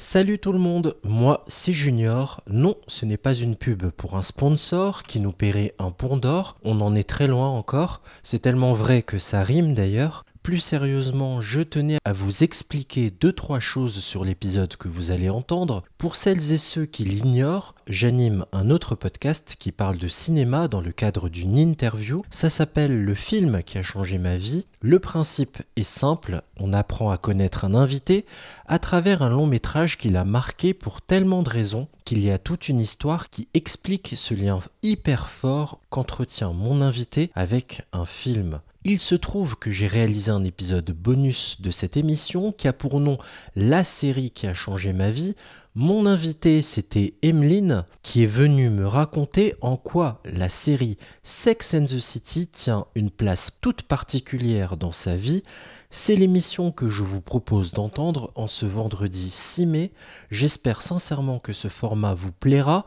Salut tout le monde, moi c'est Junior. Non, ce n'est pas une pub pour un sponsor qui nous paierait un pont d'or, on en est très loin encore, c'est tellement vrai que ça rime d'ailleurs. Plus sérieusement, je tenais à vous expliquer deux trois choses sur l'épisode que vous allez entendre. Pour celles et ceux qui l'ignorent, j'anime un autre podcast qui parle de cinéma dans le cadre d'une interview. Ça s'appelle Le film qui a changé ma vie. Le principe est simple, on apprend à connaître un invité à travers un long métrage qui l'a marqué pour tellement de raisons qu'il y a toute une histoire qui explique ce lien hyper fort qu'entretient mon invité avec un film. Il se trouve que j'ai réalisé un épisode bonus de cette émission qui a pour nom La série qui a changé ma vie. Mon invité, c'était Emeline, qui est venue me raconter en quoi la série Sex and the City tient une place toute particulière dans sa vie. C'est l'émission que je vous propose d'entendre en ce vendredi 6 mai. J'espère sincèrement que ce format vous plaira.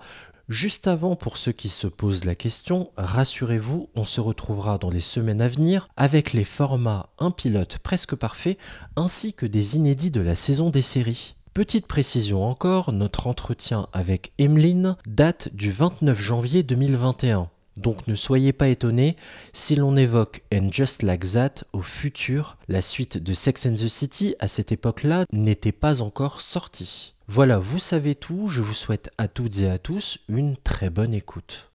Juste avant, pour ceux qui se posent la question, rassurez-vous, on se retrouvera dans les semaines à venir avec les formats un pilote presque parfait ainsi que des inédits de la saison des séries. Petite précision encore, notre entretien avec Emeline date du 29 janvier 2021. Donc ne soyez pas étonnés si l'on évoque And Just Like That au futur, la suite de Sex and the City à cette époque-là n'était pas encore sortie. Voilà, vous savez tout, je vous souhaite à toutes et à tous une très bonne écoute.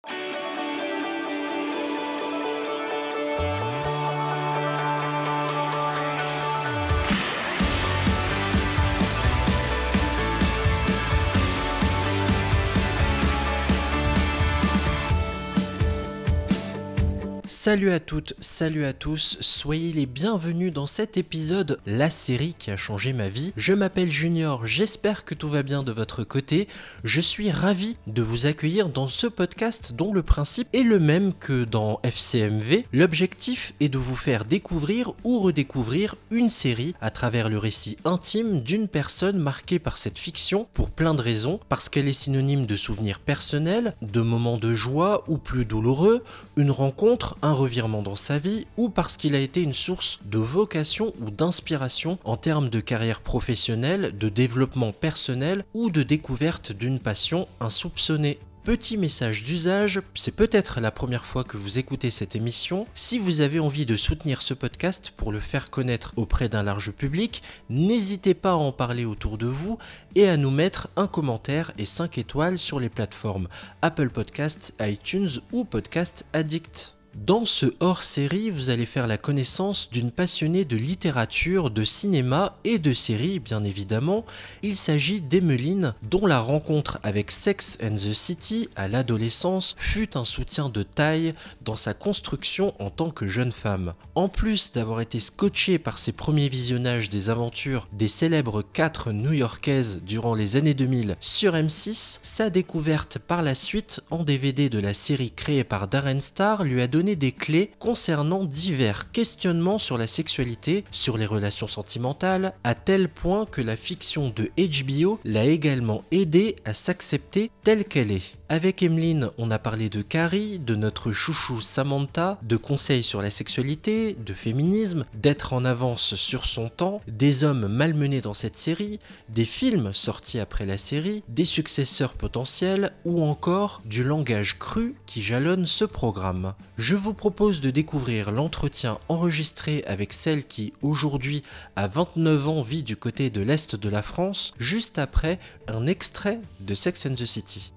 Salut à toutes, salut à tous, soyez les bienvenus dans cet épisode, la série qui a changé ma vie. Je m'appelle Junior, j'espère que tout va bien de votre côté. Je suis ravi de vous accueillir dans ce podcast dont le principe est le même que dans FCMV. L'objectif est de vous faire découvrir ou redécouvrir une série à travers le récit intime d'une personne marquée par cette fiction pour plein de raisons, parce qu'elle est synonyme de souvenirs personnels, de moments de joie ou plus douloureux, une rencontre, un revirement dans sa vie ou parce qu'il a été une source de vocation ou d'inspiration en termes de carrière professionnelle, de développement personnel ou de découverte d'une passion insoupçonnée. Petit message d'usage, c'est peut-être la première fois que vous écoutez cette émission. Si vous avez envie de soutenir ce podcast pour le faire connaître auprès d'un large public, n'hésitez pas à en parler autour de vous et à nous mettre un commentaire et 5 étoiles sur les plateformes Apple Podcast, iTunes ou Podcast Addict. Dans ce hors-série, vous allez faire la connaissance d'une passionnée de littérature, de cinéma et de séries, bien évidemment. Il s'agit d'Emeline, dont la rencontre avec Sex and the City à l'adolescence fut un soutien de taille dans sa construction en tant que jeune femme. En plus d'avoir été scotchée par ses premiers visionnages des aventures des célèbres 4 new-yorkaises durant les années 2000 sur M6, sa découverte par la suite en DVD de la série créée par Darren Star lui a donné des clés concernant divers questionnements sur la sexualité, sur les relations sentimentales, à tel point que la fiction de HBO l'a également aidé à s'accepter telle qu'elle est. Avec Emeline, on a parlé de Carrie, de notre chouchou Samantha, de conseils sur la sexualité, de féminisme, d'être en avance sur son temps, des hommes malmenés dans cette série, des films sortis après la série, des successeurs potentiels ou encore du langage cru qui jalonne ce programme. Je vous propose de découvrir l'entretien enregistré avec celle qui aujourd'hui à 29 ans vit du côté de l'Est de la France, juste après un extrait de Sex and the City.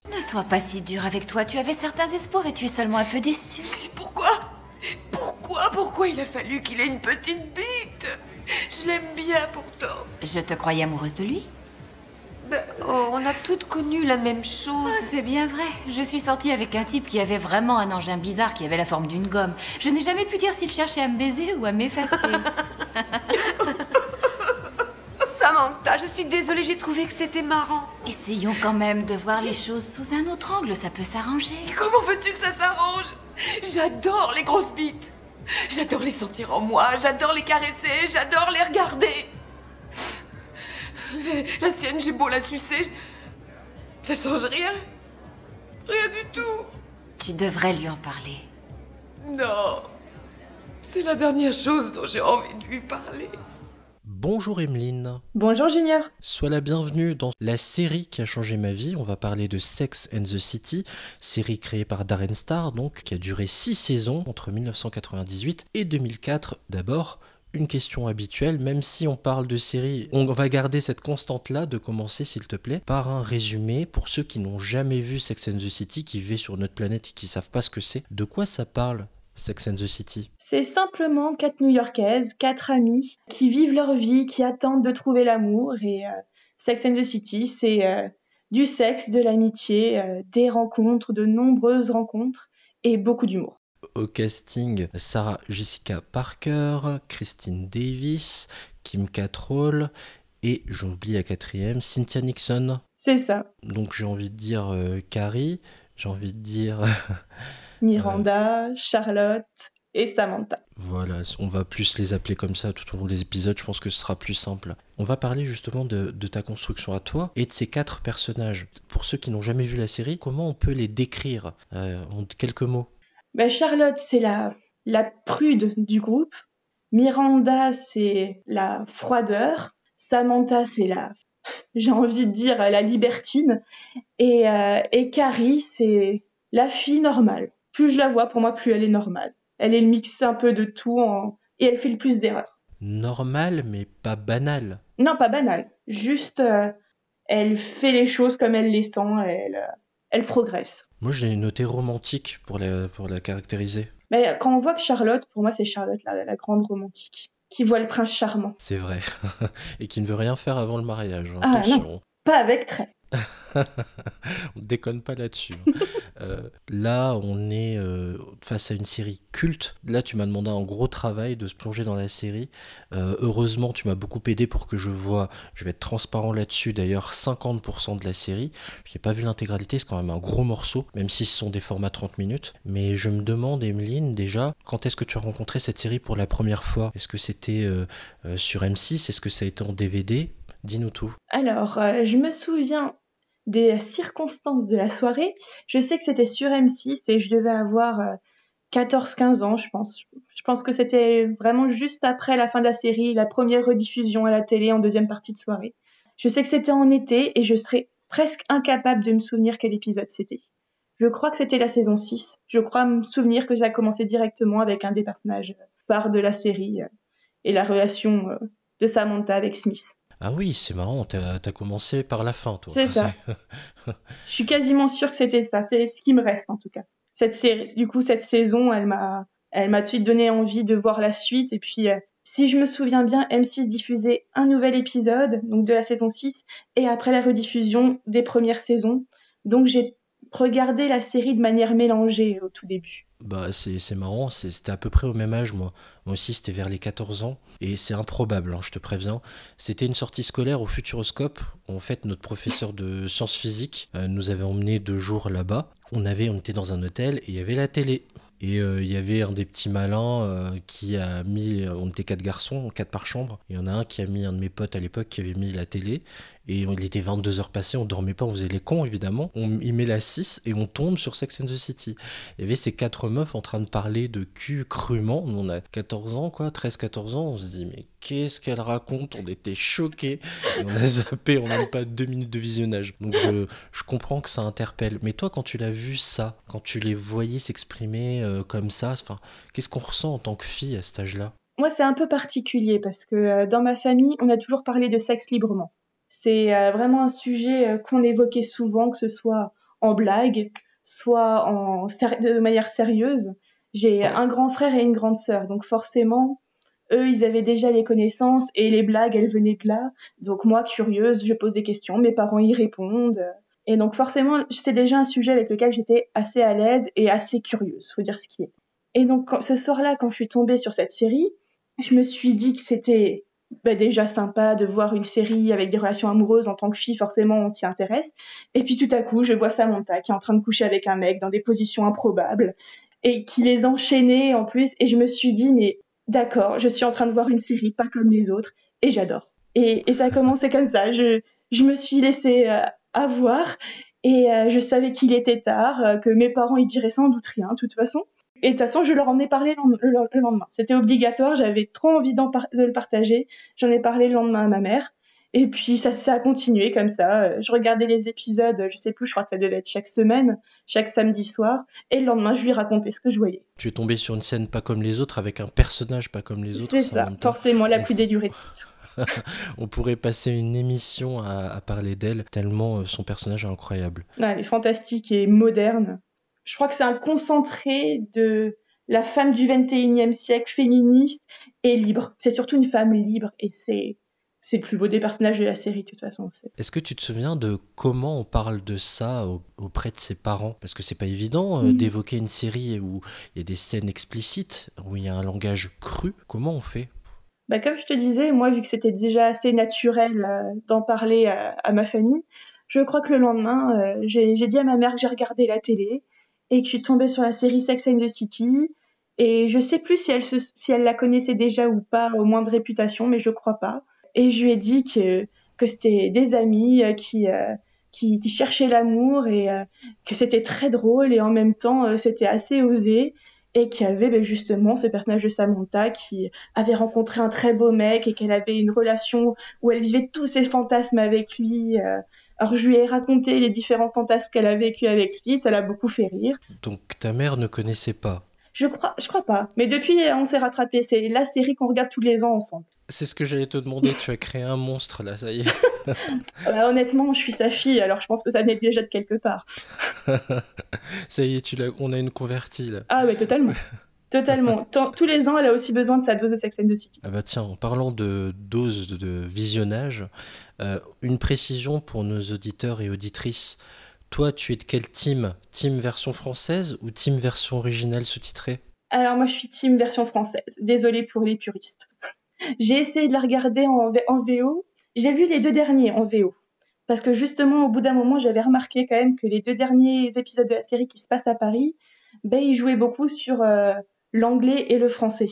Si dur avec toi, tu avais certains espoirs et tu es seulement un peu déçu. Pourquoi? Pourquoi? Pourquoi il a fallu qu'il ait une petite bite? Je l'aime bien pourtant. Je te croyais amoureuse de lui Ben, oh, on a toutes connu la même chose. Oh, c'est bien vrai. Je suis sortie avec un type qui avait vraiment un engin bizarre qui avait la forme d'une gomme. Je n'ai jamais pu dire s'il cherchait à me baiser ou à m'effacer. Samantha, je suis désolée, j'ai trouvé que c'était marrant. Essayons quand même de voir les choses sous un autre angle, ça peut s'arranger. Comment veux-tu que ça s'arrange? J'adore les grosses bites. J'adore les sentir en moi, j'adore les caresser, j'adore les regarder. La sienne, j'ai beau la sucer, ça change rien. Rien du tout. Tu devrais lui en parler. Non. C'est la dernière chose dont j'ai envie de lui parler. Bonjour Emeline. Bonjour Junior. Sois la bienvenue dans la série qui a changé ma vie. On va parler de Sex and the City, série créée par Darren Star, donc qui a duré six saisons entre 1998 et 2004. D'abord, une question habituelle, même si on parle de série, on va garder cette constante-là de commencer, s'il te plaît, par un résumé pour ceux qui n'ont jamais vu Sex and the City, qui vivent sur notre planète et qui savent pas ce que c'est. De quoi ça parle, Sex and the City? C'est simplement quatre New-Yorkaises, quatre amies qui vivent leur vie, qui attendent de trouver l'amour. Et euh, Sex and the City, c'est euh, du sexe, de l'amitié, euh, des rencontres, de nombreuses rencontres et beaucoup d'humour au casting Sarah Jessica Parker, Christine Davis, Kim Cattrall et j'oublie la quatrième, Cynthia Nixon. C'est ça. Donc j'ai envie de dire Carrie, j'ai envie de dire Miranda, Charlotte et Samantha. Voilà, on va plus les appeler comme ça tout au long des épisodes, je pense que ce sera plus simple. On va parler justement de, ta construction à toi et de ces quatre personnages. Pour ceux qui n'ont jamais vu la série, comment on peut les décrire euh, en quelques mots? Ben, Charlotte, c'est la, la prude du groupe. Miranda, c'est la froideur. Samantha, c'est la, j'ai envie de dire, la libertine. Et, euh, et Carrie, c'est la fille normale. Plus je la vois, pour moi, plus elle est normale. Elle est le mix un peu de tout et elle fait le plus d'erreurs. Normale, mais pas banale. Non, pas banale. Juste, euh, elle fait les choses comme elle les sent. Elle, euh, elle progresse. Moi, je l'ai noté romantique pour la, pour la caractériser. Mais quand on voit que Charlotte, pour moi, c'est Charlotte, la, la grande romantique, qui voit le prince charmant. C'est vrai. Et qui ne veut rien faire avant le mariage. Hein. Ah, non. Pas avec trait. on déconne pas là-dessus. Hein. Euh, là, on est euh, face à une série culte. Là, tu m'as demandé un gros travail de se plonger dans la série. Euh, heureusement, tu m'as beaucoup aidé pour que je vois, je vais être transparent là-dessus, d'ailleurs, 50% de la série. Je n'ai pas vu l'intégralité, c'est quand même un gros morceau, même si ce sont des formats 30 minutes. Mais je me demande, Emeline, déjà, quand est-ce que tu as rencontré cette série pour la première fois? Est-ce que c'était sur M6 Est-ce que ça a été en DVD Dis-nous tout. Alors, je me souviens des circonstances de la soirée. Je sais que c'était sur M6 et je devais avoir 14-15 euh, ans, je pense. Je pense que c'était vraiment juste après la fin de la série, la première rediffusion à la télé en deuxième partie de soirée. Je sais que c'était en été et je serais presque incapable de me souvenir quel épisode c'était. Je crois que c'était la saison 6. Je crois me souvenir que j'ai commencé directement avec un des personnages phares de la série euh, et la relation euh, de Samantha avec Smith. Ah oui, c'est marrant, t'as as commencé par la fin, toi. C'est ça. je suis quasiment sûre que c'était ça, c'est ce qui me reste en tout cas. Cette série, du coup, cette saison, elle m'a, elle m'a tout de suite donné envie de voir la suite. Et puis, euh, si je me souviens bien, M6 diffusait un nouvel épisode, donc de la saison 6, et après la rediffusion des premières saisons. Donc j'ai regardé la série de manière mélangée au tout début. Bah, c'est marrant, c'était à peu près au même âge, moi. Moi aussi, c'était vers les 14 ans. Et c'est improbable, hein, je te préviens. C'était une sortie scolaire au Futuroscope. En fait, notre professeur de sciences physiques euh, nous avait emmenés deux jours là-bas. On, on était dans un hôtel et il y avait la télé. Et euh, il y avait un des petits malins euh, qui a mis, on était quatre garçons, quatre par chambre. Il y en a un qui a mis, un de mes potes à l'époque, qui avait mis la télé. Et il était 22 heures passées, on dormait pas, on faisait les cons évidemment. On y met la 6 et on tombe sur Sex and the City. Il y avait ces quatre meufs en train de parler de cul crûment. On a 14 ans, quoi, 13-14 ans. On se dit, mais qu'est-ce qu'elle raconte On était choqués. On a zappé en même pas deux minutes de visionnage. Donc je, je comprends que ça interpelle. Mais toi, quand tu l'as vu ça, quand tu les voyais s'exprimer euh, comme ça, qu'est-ce qu'on ressent en tant que fille à cet âge-là? Moi, c'est un peu particulier parce que euh, dans ma famille, on a toujours parlé de sexe librement. C'est euh, vraiment un sujet qu'on évoquait souvent, que ce soit en blague, soit de manière sérieuse. J'ai un grand frère et une grande sœur, donc forcément, eux, ils avaient déjà les connaissances et les blagues, elles venaient de là. Donc moi, curieuse, je pose des questions, mes parents y répondent. Et donc forcément, c'est déjà un sujet avec lequel j'étais assez à l'aise et assez curieuse, faut dire ce qui est. Et donc ce soir-là, quand je suis tombée sur cette série, je me suis dit que c'était bah, déjà sympa de voir une série avec des relations amoureuses en tant que fille, forcément on s'y intéresse. Et puis tout à coup, je vois Samantha qui est en train de coucher avec un mec dans des positions improbables et qui les enchaînait en plus. Et je me suis dit, mais d'accord, je suis en train de voir une série pas comme les autres et j'adore. Et, ça a commencé comme ça. Je, je me suis laissée euh, avoir et euh, je savais qu'il était tard, euh, que mes parents y diraient sans doute rien de toute façon. Et de toute façon, je leur en ai parlé le, lendemain. C'était obligatoire, j'avais trop envie de le partager. J'en ai parlé le lendemain à ma mère. Et puis ça, ça a continué comme ça. Je regardais les épisodes, je sais plus, je crois que ça devait être chaque semaine, chaque samedi soir. Et le lendemain, je lui racontais ce que je voyais. Tu es tombé sur une scène pas comme les autres, avec un personnage pas comme les autres. C'est ça, forcément la plus délurée. On pourrait passer une émission à, parler d'elle, tellement euh, son personnage est incroyable. elle est fantastique et moderne. Je crois que c'est un concentré de la femme du 21e siècle, féministe et libre. C'est surtout une femme libre et c'est c'est le plus beau des personnages de la série de toute façon. Est-ce que tu te souviens de comment on parle de ça auprès de ses parents? Parce que c'est pas évident euh, d'évoquer une série où il y a des scènes explicites, où il y a un langage cru. Comment on fait? Bah, Comme je te disais, moi, vu que c'était déjà assez naturel euh, d'en parler à, ma famille, je crois que le lendemain, euh, j'ai dit à ma mère que j'ai regardé la télé et que je suis tombée sur la série Sex and the City. Et je sais plus si elle, si elle la connaissait déjà ou pas, au moins de réputation, mais je crois pas et je lui ai dit que que c'était des amis euh, qui euh, qui, qui cherchaient l'amour et euh, que c'était très drôle et en même temps c'était assez osé et qu'il y avait ben, justement ce personnage de Samantha qui avait rencontré un très beau mec et qu'elle avait une relation où elle vivait tous ses fantasmes avec lui. Alors je lui ai raconté les différents fantasmes qu'elle a vécu avec lui, ça l'a beaucoup fait rire. Donc ta mère ne connaissait pas Je crois, je crois pas. Mais depuis on s'est rattrapé. C'est la série qu'on regarde tous les ans ensemble. C'est ce que j'allais te demander, tu as créé un monstre là, ça y est. Bah, honnêtement, je suis sa fille, alors je pense que ça venait déjà de quelque part. ça y est, tu on a une convertie là. Ah ouais, totalement. Totalement. Tous les ans, elle a aussi besoin de sa dose de Sex and the City. Ah bah tiens, en parlant de dose de visionnage, euh, une précision pour nos auditeurs et auditrices. Toi, tu es de quel team? Team version française ou team version originale sous-titrée? Alors moi, je suis team version française. Désolée pour les puristes. J'ai essayé de la regarder en, VO. J'ai vu les deux derniers en VO. Parce que justement, au bout d'un moment, j'avais remarqué quand même que les deux derniers épisodes de la série qui se passent à Paris, ben, ils jouaient beaucoup sur euh, l'anglais et le français.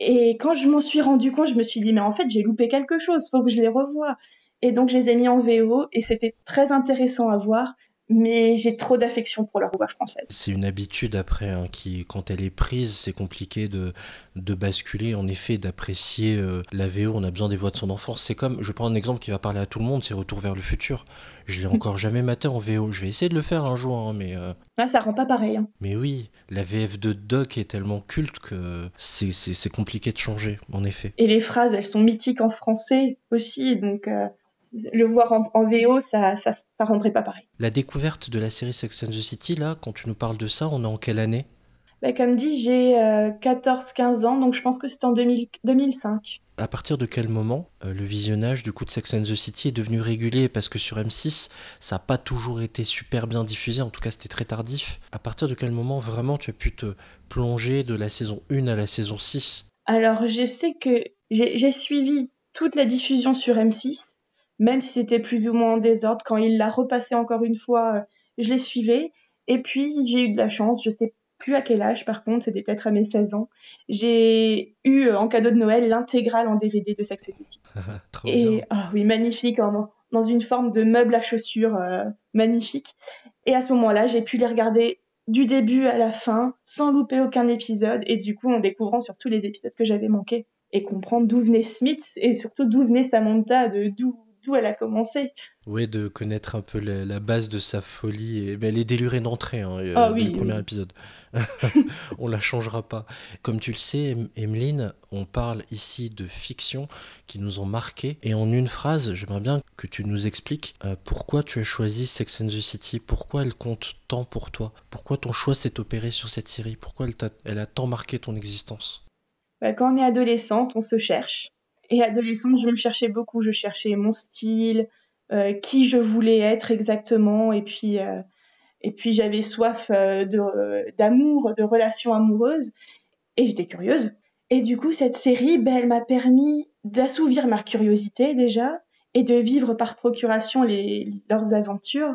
Et quand je m'en suis rendu compte, je me suis dit, mais en fait, j'ai loupé quelque chose, faut que je les revoie. Et donc, je les ai mis en VO et c'était très intéressant à voir mais j'ai trop d'affection pour la voix française. C'est une habitude après, hein, qui, quand elle est prise, c'est compliqué de, de basculer, en effet, d'apprécier euh, la VO. On a besoin des voix de son enfance. C'est comme, je prends un exemple qui va parler à tout le monde, c'est Retour vers le futur. Je l'ai encore jamais maté en VO. Je vais essayer de le faire un jour, hein, mais. Euh... Ah, ça rend pas pareil. Hein. Mais oui, la VF de Doc est tellement culte que c'est compliqué de changer, en effet. Et les phrases, elles sont mythiques en français aussi, donc. Euh, le voir en, VO, ça, ça, rendrait pas pareil. La découverte de la série Sex and the City, là, quand tu nous parles de ça, on est en quelle année? Bah, Comme dit, j'ai 14-15 euh, ans, donc je pense que c'était en 2005. À partir de quel moment euh, le visionnage du coup de Sex and the City est devenu régulier? Parce que sur M6, ça n'a pas toujours été super bien diffusé, en tout cas c'était très tardif. À partir de quel moment vraiment tu as pu te plonger de la saison 1 à la saison 6 Alors je sais que j'ai suivi toute la diffusion sur M6 même si c'était plus ou moins en désordre. Quand il l'a repassé encore une fois, euh, je l'ai suivi. Et puis, j'ai eu de la chance, je sais plus à quel âge par contre, c'était peut-être à mes 16 ans. J'ai eu euh, en cadeau de Noël l'intégrale en DVD de Sex City. et ah oui, magnifique, dans une forme de meuble à chaussures euh, magnifique. Et à ce moment-là, j'ai pu les regarder du début à la fin, sans louper aucun épisode, et du coup en découvrant sur tous les épisodes que j'avais manqués, et comprendre d'où venait Smith, et surtout d'où venait Samantha, de d'où elle a commencé. Oui, de connaître un peu la, base de sa folie. Et, elle est délurée d'entrée hein, euh, ah le premier épisode. on la changera pas. Comme tu le sais, Emeline, on parle ici de fiction qui nous ont marqué. Et en une phrase, j'aimerais bien que tu nous expliques euh, pourquoi tu as choisi Sex and the City, pourquoi elle compte tant pour toi, pourquoi ton choix s'est opéré sur cette série, pourquoi elle, a, elle a tant marqué ton existence? Bah, quand on est adolescente, on se cherche et adolescente, je me cherchais beaucoup. Je cherchais mon style, euh, qui je voulais être exactement, et puis euh, puis j'avais soif euh, d'amour, de relations amoureuses, et j'étais curieuse. Et du coup, cette série, ben, elle m'a permis d'assouvir ma curiosité déjà, et de vivre par procuration leurs aventures,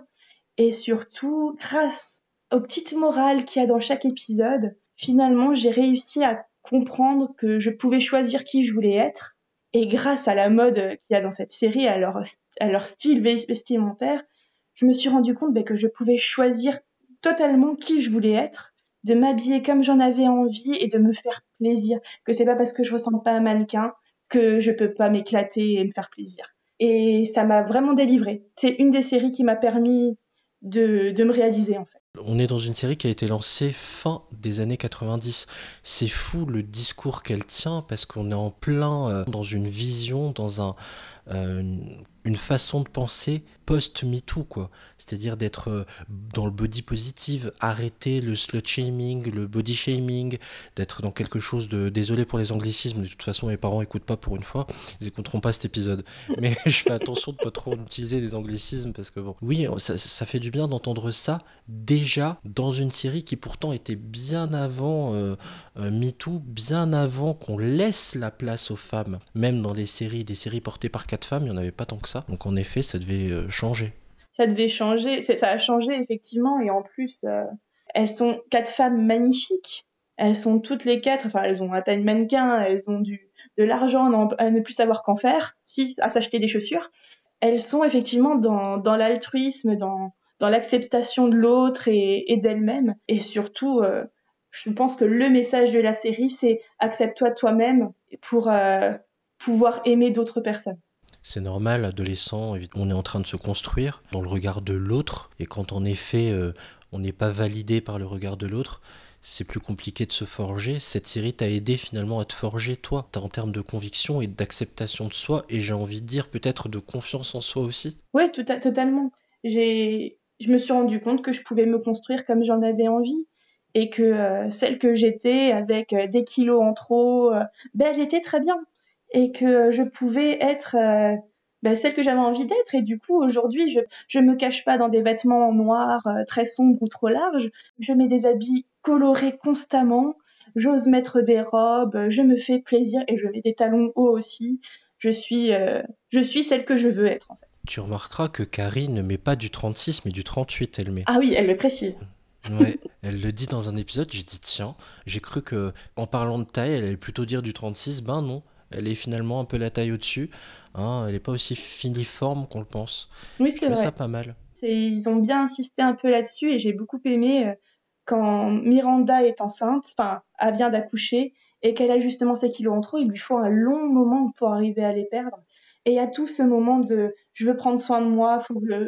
et surtout, grâce aux petites morales qu'il y a dans chaque épisode, finalement, j'ai réussi à comprendre que je pouvais choisir qui je voulais être et grâce à la mode qu'il y a dans cette série, à leur, style vestimentaire, je me suis rendu compte ben, que je pouvais choisir totalement qui je voulais être de m'habiller comme j'en avais envie et de me faire plaisir. Que c'est pas parce que je ressemble pas à un mannequin que je peux pas m'éclater et me faire plaisir. Et ça m'a vraiment délivré. C'est une des séries qui m'a permis de me réaliser en fait. On est dans une série qui a été lancée fin des années 90. C'est fou le discours qu'elle tient parce qu'on est en plein euh, dans une vision, dans un, euh, une façon de penser post-MeToo, quoi. C'est-à-dire d'être euh, dans le body positive, arrêter le slut shaming, le body shaming, d'être dans quelque chose de. Désolé pour les anglicismes, de toute façon, mes parents écoutent pas pour une fois, ils écouteront pas cet épisode. Mais je fais attention de pas trop utiliser des anglicismes parce que bon. Oui, ça, fait du bien d'entendre ça déjà dans une série qui pourtant était bien avant euh, euh, MeToo, bien avant qu'on laisse la place aux femmes. Même dans les séries, des séries portées par quatre femmes, il n'y en avait pas tant que ça. Donc en effet, ça devait euh, changer. Ça devait changer, ça a changé effectivement, et en plus, euh, elles sont quatre femmes magnifiques. Elles sont toutes les quatre, enfin elles ont un taille mannequin, elles ont du, de l'argent à ne plus savoir qu'en faire, si à s'acheter des chaussures. Elles sont effectivement dans, dans l'altruisme, dans, dans l'acceptation de l'autre et, et d'elles-mêmes. Et surtout, euh, je pense que le message de la série, c'est accepte-toi toi-même pour pouvoir aimer d'autres personnes. C'est normal, adolescent, on est en train de se construire dans le regard de l'autre, et quand en effet euh, on n'est pas validé par le regard de l'autre, c'est plus compliqué de se forger. Cette série t'a aidé finalement à te forger toi, en termes de conviction et d'acceptation de soi, et j'ai envie de dire peut-être de confiance en soi aussi. Oui, totalement. J'ai, je me suis rendu compte que je pouvais me construire comme j'en avais envie et que euh, celle que j'étais avec euh, des kilos en trop, ben j'étais très bien et que je pouvais être euh, ben, celle que j'avais envie d'être. Et du coup, aujourd'hui, je je me cache pas dans des vêtements noirs euh, très sombres ou trop larges. Je mets des habits colorés constamment. J'ose mettre des robes. Je me fais plaisir et je mets des talons hauts aussi. Je suis euh, je suis celle que je veux être en fait. Tu remarqueras que Carrie ne met pas du 36 mais du 38, elle met. Ah oui, elle le précise. ouais, elle le dit dans un épisode, j'ai dit tiens, j'ai cru que en parlant de taille, elle allait plutôt dire du 36, ben non, elle est finalement un peu la taille au-dessus. Hein, elle n'est pas aussi finiforme qu'on le pense. Oui, c'est vrai. ça pas mal. Ils ont bien insisté un peu là-dessus et j'ai beaucoup aimé euh, quand Miranda est enceinte, enfin, elle vient d'accoucher et qu'elle a justement ses kilos en trop, il lui faut un long moment pour arriver à les perdre. Et il y a tout ce moment de je veux prendre soin de moi,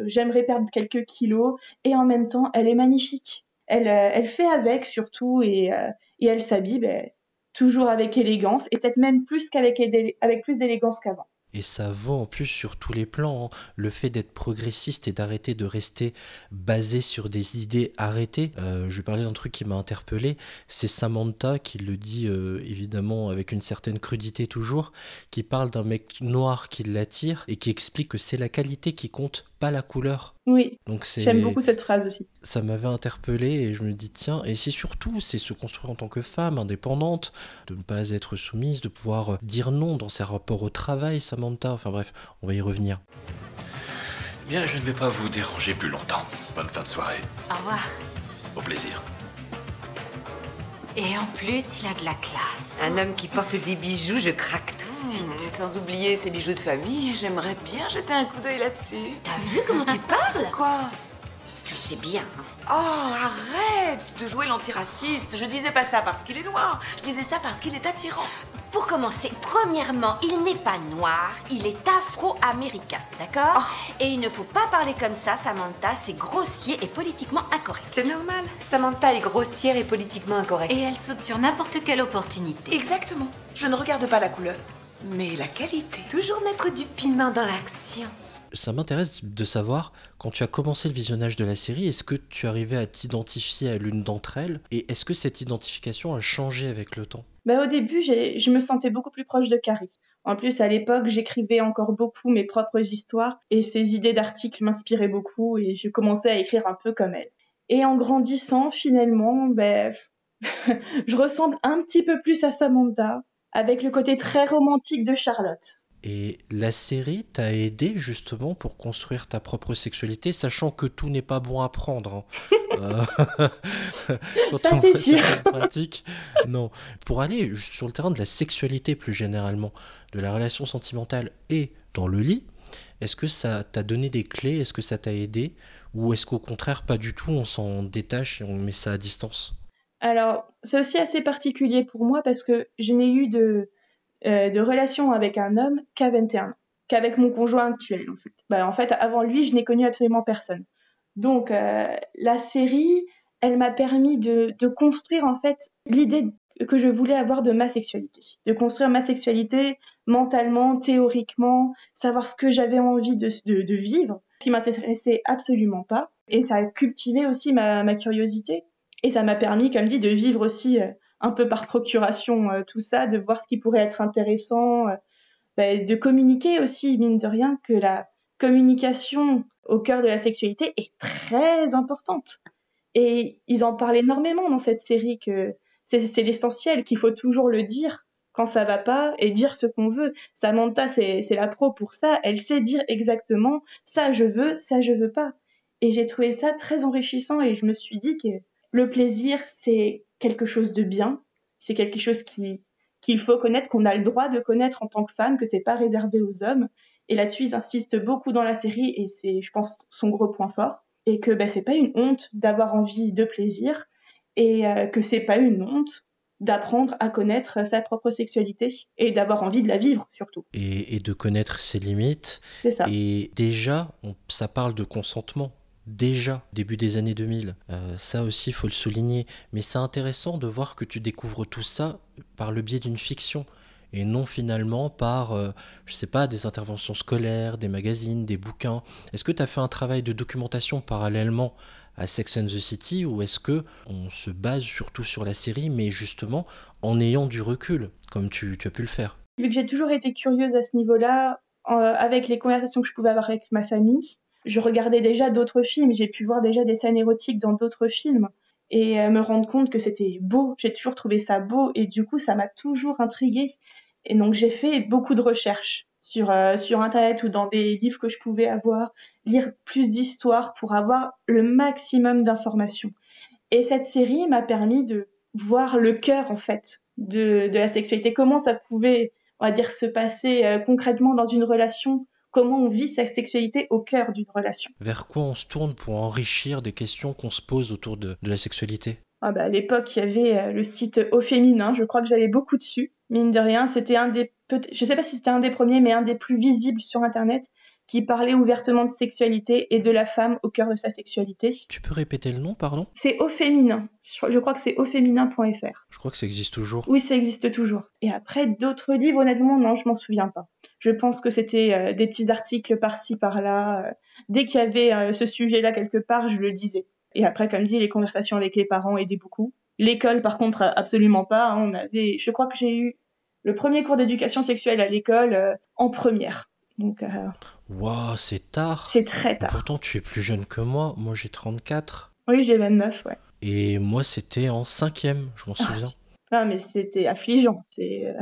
j'aimerais perdre quelques kilos et en même temps, elle est magnifique. Elle, euh, elle fait avec surtout et, euh, et elle s'habille ben, toujours avec élégance, et peut-être même plus qu'avec avec plus d'élégance qu'avant. Et ça vaut en plus sur tous les plans. Hein. Le fait d'être progressiste et d'arrêter de rester basé sur des idées arrêtées. Euh, je vais parler d'un truc qui m'a interpellé. C'est Samantha qui le dit euh, évidemment avec une certaine crudité toujours, qui parle d'un mec noir qui l'attire et qui explique que c'est la qualité qui compte, pas la couleur. Oui. Donc J'aime beaucoup cette phrase aussi. Ça m'avait interpellé et je me dis tiens et c'est surtout c'est se construire en tant que femme indépendante, de ne pas être soumise, de pouvoir dire non dans ses rapports au travail, Samantha. Enfin bref, on va y revenir. Bien, je ne vais pas vous déranger plus longtemps. Bonne fin de soirée. Au revoir. Au plaisir. Et en plus, il a de la classe. Un homme qui porte des bijoux, je craque tout de suite. Mmh, sans oublier ses bijoux de famille, j'aimerais bien jeter un coup d'œil là-dessus. T'as vu comment tu parles? Quoi? Tu sais bien. Oh, arrête de jouer l'antiraciste. Je disais pas ça parce qu'il est noir. Je disais ça parce qu'il est attirant. Pour commencer, premièrement, il n'est pas noir, il est afro-américain, d'accord? Oh. Et il ne faut pas parler comme ça, Samantha, c'est grossier et politiquement incorrect. C'est normal, Samantha est grossière et politiquement incorrecte. Et elle saute sur n'importe quelle opportunité. Exactement. Je ne regarde pas la couleur, mais la qualité. Toujours mettre du piment dans l'action ça m'intéresse de savoir, quand tu as commencé le visionnage de la série, est-ce que tu arrivais à t'identifier à l'une d'entre elles Et est-ce que cette identification a changé avec le temps? Bah, Au début, je me sentais beaucoup plus proche de Carrie. En plus, à l'époque, j'écrivais encore beaucoup mes propres histoires et ses idées d'articles m'inspiraient beaucoup et je commençais à écrire un peu comme elle. Et en grandissant, finalement, ben, je ressemble un petit peu plus à Samantha, avec le côté très romantique de Charlotte. Et la série t'a aidé justement pour construire ta propre sexualité, sachant que tout n'est pas bon à prendre. Hein. Euh, quand Ça on sûr. pratique, non. Pour aller sur le terrain de la sexualité plus généralement, de la relation sentimentale et dans le lit, est-ce que ça t'a donné des clés? Est-ce que ça t'a aidé? Ou est-ce qu'au contraire, pas du tout, on s'en détache et on met ça à distance? Alors, c'est aussi assez particulier pour moi parce que je n'ai eu de, euh, de relation avec un homme qu'à 21 ans, qu'avec mon conjoint actuel, en fait. Bah, en fait, avant lui, je n'ai connu absolument personne. Donc, euh, la série, elle m'a permis de, de construire, en fait, l'idée que je voulais avoir de ma sexualité. De construire ma sexualité mentalement, théoriquement, savoir ce que j'avais envie de, de, vivre, ce qui m'intéressait absolument pas. Et ça a cultivé aussi ma, ma curiosité. Et ça m'a permis, comme dit, de vivre aussi euh, un peu par procuration euh, tout ça, de voir ce qui pourrait être intéressant, euh, bah, de communiquer aussi, mine de rien, que la communication au cœur de la sexualité est très importante. Et ils en parlent énormément dans cette série que c'est l'essentiel, qu'il faut toujours le dire quand ça va pas et dire ce qu'on veut. Samantha, c'est la pro pour ça. Elle sait dire exactement ça je veux, ça je veux pas. Et j'ai trouvé ça très enrichissant et je me suis dit que le plaisir, c'est quelque chose de bien. C'est quelque chose qui qu'il faut connaître, qu'on a le droit de connaître en tant que femme, que c'est pas réservé aux hommes. Et là-dessus, ils insistent beaucoup dans la série et c'est, je pense, son gros point fort. Et que ben, c'est pas une honte d'avoir envie de plaisir et euh, que c'est pas une honte d'apprendre à connaître sa propre sexualité et d'avoir envie de la vivre surtout. Et, et de connaître ses limites. C'est ça. Et déjà, on- ça parle de consentement. Déjà, début des années 2000. Euh, ça aussi, il faut le souligner. Mais c'est intéressant de voir que tu découvres tout ça par le biais d'une fiction. Et non finalement par, euh, je sais pas, des interventions scolaires, des magazines, des bouquins. Est-ce que tu as fait un travail de documentation parallèlement à Sex and the City ou est-ce que on se base surtout sur la série mais justement en ayant du recul comme tu, tu as pu le faire? Vu que j'ai toujours été curieuse à ce niveau-là, euh, avec les conversations que je pouvais avoir avec ma famille, je regardais déjà d'autres films, j'ai pu voir déjà des scènes érotiques dans d'autres films et euh, me rendre compte que c'était beau, j'ai toujours trouvé ça beau et du coup ça m'a toujours intriguée. Et donc j'ai fait beaucoup de recherches sur, euh, sur internet ou dans des livres que je pouvais avoir, lire plus d'histoires pour avoir le maximum d'informations. Et cette série m'a permis de voir le cœur en fait de, de la sexualité, comment ça pouvait, on va dire, se passer euh, concrètement dans une relation, comment on vit sa sexualité au cœur d'une relation. Vers quoi on se tourne pour enrichir des questions qu'on se pose autour de, de la sexualité? Ah bah, à l'époque, il y avait euh, le site Au Féminin, je crois que j'allais beaucoup dessus. Mine de rien, c'était un des, je sais pas si c'était un des premiers, mais un des plus visibles sur Internet, qui parlait ouvertement de sexualité et de la femme au cœur de sa sexualité. Tu peux répéter le nom, pardon? C'est Au Féminin. Je je crois que c'est auféminin.fr. Je crois que ça existe toujours. Oui, ça existe toujours. Et après, d'autres livres, honnêtement, non, je m'en souviens pas. Je pense que c'était euh, des petits articles par-ci, par-là. euh, dès qu'il y avait euh, ce sujet-là quelque part, je le disais. Et après, comme dit, les conversations avec les parents aidaient beaucoup. L'école, par contre, absolument pas. hein. On avait, je crois que j'ai eu le premier cours d'éducation sexuelle à l'école euh, en première. Donc, euh, Waouh, c'est tard. c'est très tard. Pourtant, tu es plus jeune que moi. Moi, j'ai 34. Oui, j'ai 29, ouais. Et moi, c'était en cinquième, je m'en souviens. Ah, mais c'était affligeant. C'est,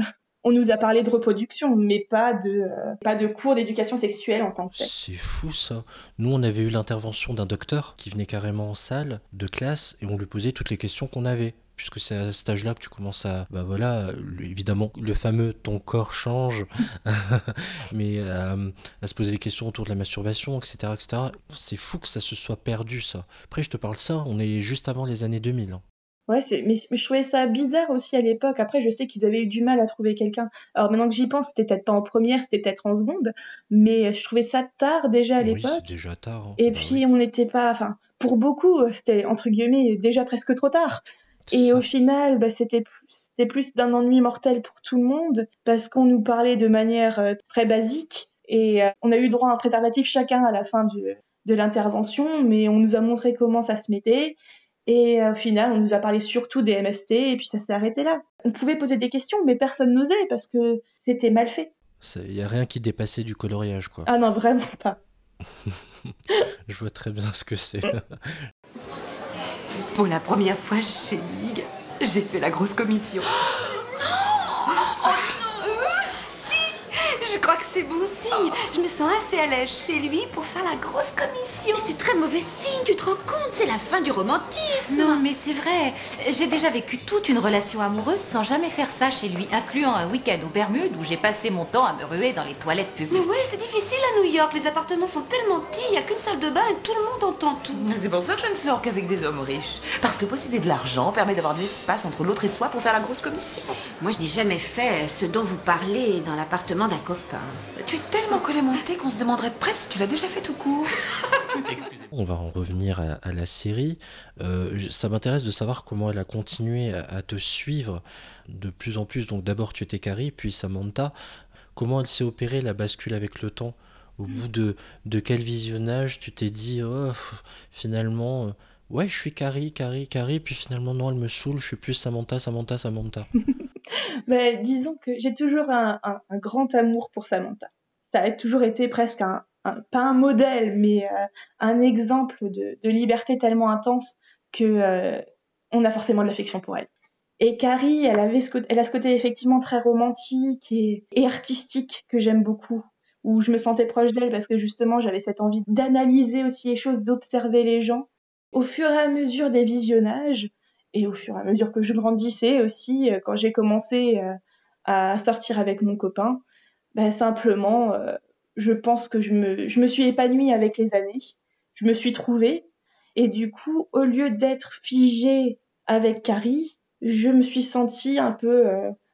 On nous a parlé de reproduction, mais pas de, euh, pas de cours d'éducation sexuelle en tant que tel. C'est fou ça. Nous, on avait eu l'intervention d'un docteur qui venait carrément en salle de classe et on lui posait toutes les questions qu'on avait. Puisque c'est à cet âge-là que tu commences à. Bah voilà, évidemment, le fameux ton corps change, mais euh, à se poser des questions autour de la masturbation, etc. etc. C'est fou que ça se soit perdu ça. Après, je te parle ça, on est juste avant les années 2000. hein. Ouais, c'est, mais, je trouvais ça bizarre aussi à l'époque. Après, je sais qu'ils avaient eu du mal à trouver quelqu'un. Alors maintenant que j'y pense, c'était peut-être pas en première, c'était peut-être en seconde, mais je trouvais ça tard déjà à Oui, l'époque. c'est déjà tard. hein. Et Bah puis oui, on n'était pas, enfin, pour beaucoup, c'était entre guillemets déjà presque trop tard. c'est Et ça. au final, bah, c'était plus, c'était plus d'un ennui mortel pour tout le monde parce qu'on nous parlait de manière euh, très basique et euh, on a eu droit à un préservatif chacun à la fin du, de l'intervention, mais on nous a montré comment ça se mettait. Et euh, au final, on nous a parlé surtout des MST et puis ça s'est arrêté là. On pouvait poser des questions, mais personne n'osait parce que c'était mal fait. Il n'y a rien qui dépassait du coloriage, quoi. Ah non, vraiment pas. Je vois très bien ce que c'est. Pour la première fois chez Ligue, j'ai fait la grosse commission. Oh non Si Je crois que c'est bon signe. Je me sens assez à l'aise chez lui pour faire la grosse commission. Mais c'est très mauvais signe, tu te rends compte C'est la fin du romantisme Non, mais c'est vrai. J'ai déjà vécu toute une relation amoureuse sans jamais faire ça chez lui, incluant un week-end aux Bermudes où j'ai passé mon temps à me ruer dans les toilettes Mais publiques. ouais, c'est difficile à New York. Les appartements sont tellement petits, il y a qu'une salle de bain et tout le monde entend tout. C'est pour ça que je ne sors qu'avec des hommes riches. Parce que posséder de l'argent permet d'avoir de l'espace entre l'autre et soi pour faire la grosse commission. Moi, je n'ai jamais fait ce dont vous parlez dans l'appartement d'un copain. Tu es tellement collé monté qu'on se demanderait presque si tu l'as déjà fait tout court. On va en revenir à, à la série. Euh, ça m'intéresse de savoir comment elle a continué à, à te suivre de plus en plus. Donc d'abord tu étais Carrie, puis Samantha. Comment elle s'est opérée la bascule avec le temps? Au bout de, de quel visionnage tu t'es dit oh, finalement euh, ouais je suis Carrie, Carrie, Carrie, puis finalement non elle me saoule, je suis plus Samantha, Samantha, Samantha. Ben, disons que j'ai toujours un, grand amour pour Samantha. Ça a toujours été presque un, pas un modèle, mais euh, un exemple de, liberté tellement intense que euh, on a forcément de l'affection pour elle. Et Carrie, elle avait ce côté, a ce côté effectivement très romantique et, et artistique que j'aime beaucoup, où je me sentais proche d'elle parce que justement j'avais cette envie d'analyser aussi les choses, d'observer les gens. Au fur et à mesure des visionnages, et au fur et à mesure que je grandissais aussi, euh, quand j'ai commencé euh, à sortir avec mon copain, ben simplement, euh, je pense que je me, je me suis épanouie avec les années. Je me suis trouvée. Et du coup, au lieu d'être figée avec Carrie, je me suis sentie un peu,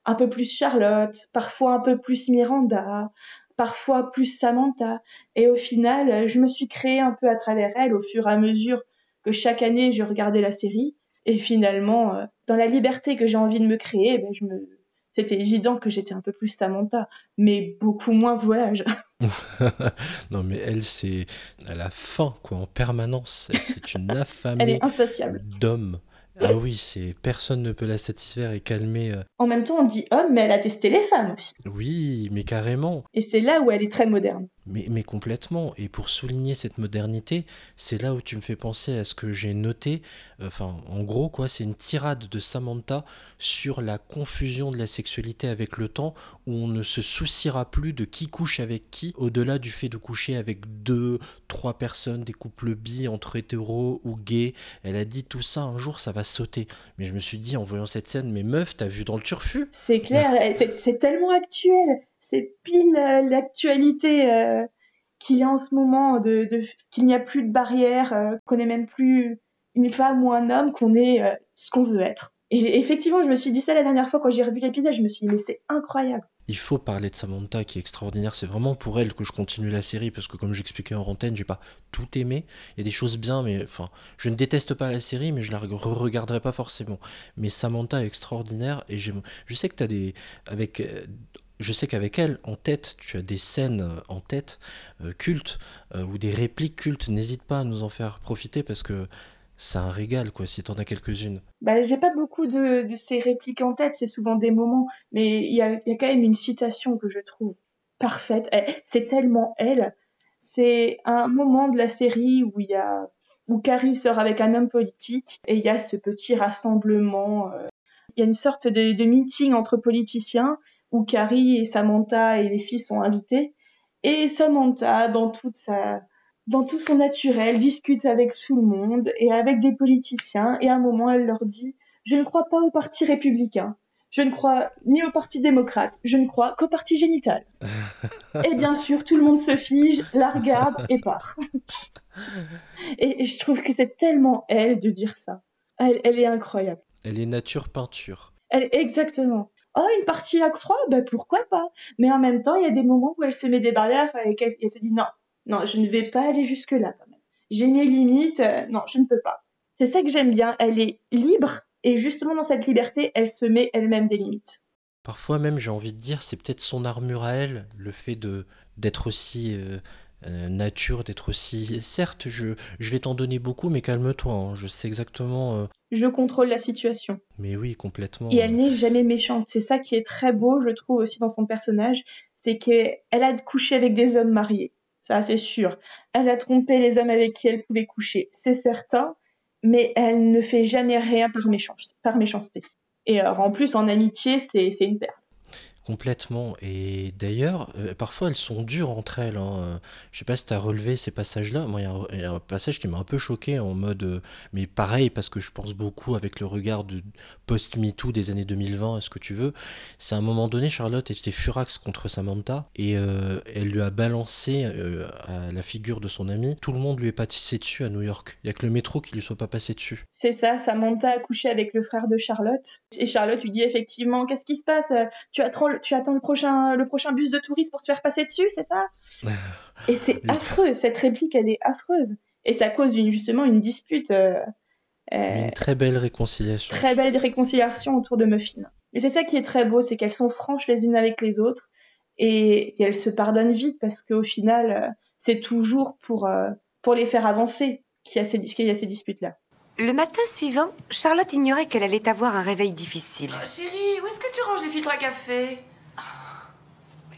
un peu plus Charlotte, parfois un peu plus Miranda, parfois plus Samantha. Et au final, je me suis créée un peu à travers elle au fur et à mesure que chaque année je regardais la série. Et finalement, euh, dans la liberté que j'ai envie de me créer, ben, je me... c'était évident que j'étais un peu plus Samantha, mais beaucoup moins voyage. non mais elle c'est à la fin quoi en permanence, c'est une Elle affamée est insatiable. d'homme. Ah oui, c'est personne ne peut la satisfaire et calmer. euh, En même temps, on dit homme, mais elle a testé les femmes aussi. Oui, mais carrément. Et c'est là où elle est très moderne. Mais, complètement. Et pour souligner cette modernité, c'est là où tu me fais penser à ce que j'ai noté. Enfin, en gros, quoi, c'est une tirade de Samantha sur la confusion de la sexualité avec le temps, où on ne se souciera plus de qui couche avec qui, au-delà du fait de coucher avec deux, trois personnes, des couples bi, entre hétéros ou gays. Elle a dit tout ça un jour, ça va sauter. Mais je me suis dit, en voyant cette scène, mais meuf, t'as vu dans le turfu? C'est clair, c'est tellement actuel. C'est pile euh, l'actualité euh, qu'il y a en ce moment, de, qu'il n'y a plus de barrière, euh, qu'on n'est même plus une femme ou un homme, qu'on est ce qu'on veut être. Et effectivement, je me suis dit ça la dernière fois quand j'ai revu l'épisode, je me suis dit mais c'est incroyable. Il faut parler de Samantha qui est extraordinaire. C'est vraiment pour elle que je continue la série parce que comme j'expliquais en antenne, j'ai pas tout aimé. Il y a des choses bien, mais enfin, je ne déteste pas la série, mais je la re-regarderai pas forcément. Mais Samantha est extraordinaire et je sais que tu as des avec je sais qu'avec elle, en tête, tu as des scènes euh, en tête euh, cultes euh, ou des répliques cultes. N'hésite pas à nous en faire profiter parce que c'est un régal, quoi, si t'en as quelques-unes. Bah, j'ai pas beaucoup de, ces répliques en tête, c'est souvent des moments, mais il y a, quand même une citation que je trouve parfaite. Elle- C'est tellement elle. C'est un moment de la série où il y a où Carrie sort avec un homme politique et il y a ce petit rassemblement. euh, Il y a une sorte de meeting entre politiciens où Carrie et Samantha et les filles sont invitées. Et Samantha, dans toute sa dans tout son naturel, discute avec tout le monde et avec des politiciens. Et à un moment, elle leur dit Je ne crois pas au Parti républicain. Je ne crois ni au Parti démocrate. Je ne crois qu'au Parti génital. et bien sûr, tout le monde se fige, la regarde et part. et je trouve que c'est tellement elle de dire ça. Elle, elle est incroyable. Elle est nature peinture. Elle, exactement. Oh, une partie à trois Ben pourquoi pas? Mais en même temps, il y a des moments où elle se met des barrières et elle se dit non, non, je ne vais pas aller jusque-là quand même. J'ai mes limites, euh, non, je ne peux pas. C'est ça que j'aime bien. Elle est libre et justement dans cette liberté, elle se met elle-même des limites. Parfois même, j'ai envie de dire, c'est peut-être son armure à elle, le fait d'être aussi euh, euh, nature, d'être aussi... Certes, je, je vais t'en donner beaucoup, mais calme-toi, hein, je sais exactement... euh, Je contrôle la situation. Mais oui, complètement. Et elle n'est jamais méchante. C'est ça qui est très beau, je trouve aussi dans son personnage, c'est qu'elle a couché avec des hommes mariés. Ça, c'est sûr. Elle a trompé les hommes avec qui elle pouvait coucher, c'est certain, mais elle ne fait jamais rien par, méchance, par méchanceté. Et alors, en plus, en amitié, c'est c'est une perte. Complètement. Et d'ailleurs, euh, parfois elles sont dures entre elles. Hein. Je sais pas si tu as relevé ces passages-là. Moi, il y a un- passage qui m'a un peu choqué en mode. euh, mais pareil, parce que je pense beaucoup avec le regard de post-MeToo des années 2020, est-ce que tu veux? C'est à un moment donné, Charlotte était furax contre Samantha et euh, elle lui a balancé à la figure de son ami. Tout le monde lui est passé dessus à New York. Il y a que le métro qui lui soit pas passé dessus. C'est ça, Samantha a couché avec le frère de Charlotte. Et Charlotte lui dit effectivement, qu'est-ce qui se passe? Tu attends, tu attends le prochain, le prochain bus de touristes pour te faire passer dessus, c'est ça? Et c'est affreux, cette réplique, elle est affreuse. Et ça cause une, justement une dispute, euh, euh, une très belle réconciliation. très belle réconciliation autour de Muffin. Et c'est ça qui est très beau, c'est qu'elles sont franches les unes avec les autres et, et elles se pardonnent vite parce qu'au final, euh, c'est toujours pour, pour les faire avancer qu'il y a ces, qu'il y a ces disputes-là. Le matin suivant, Charlotte ignorait qu'elle allait avoir un réveil difficile. Ah, chérie, où est-ce que tu ranges les filtres à café?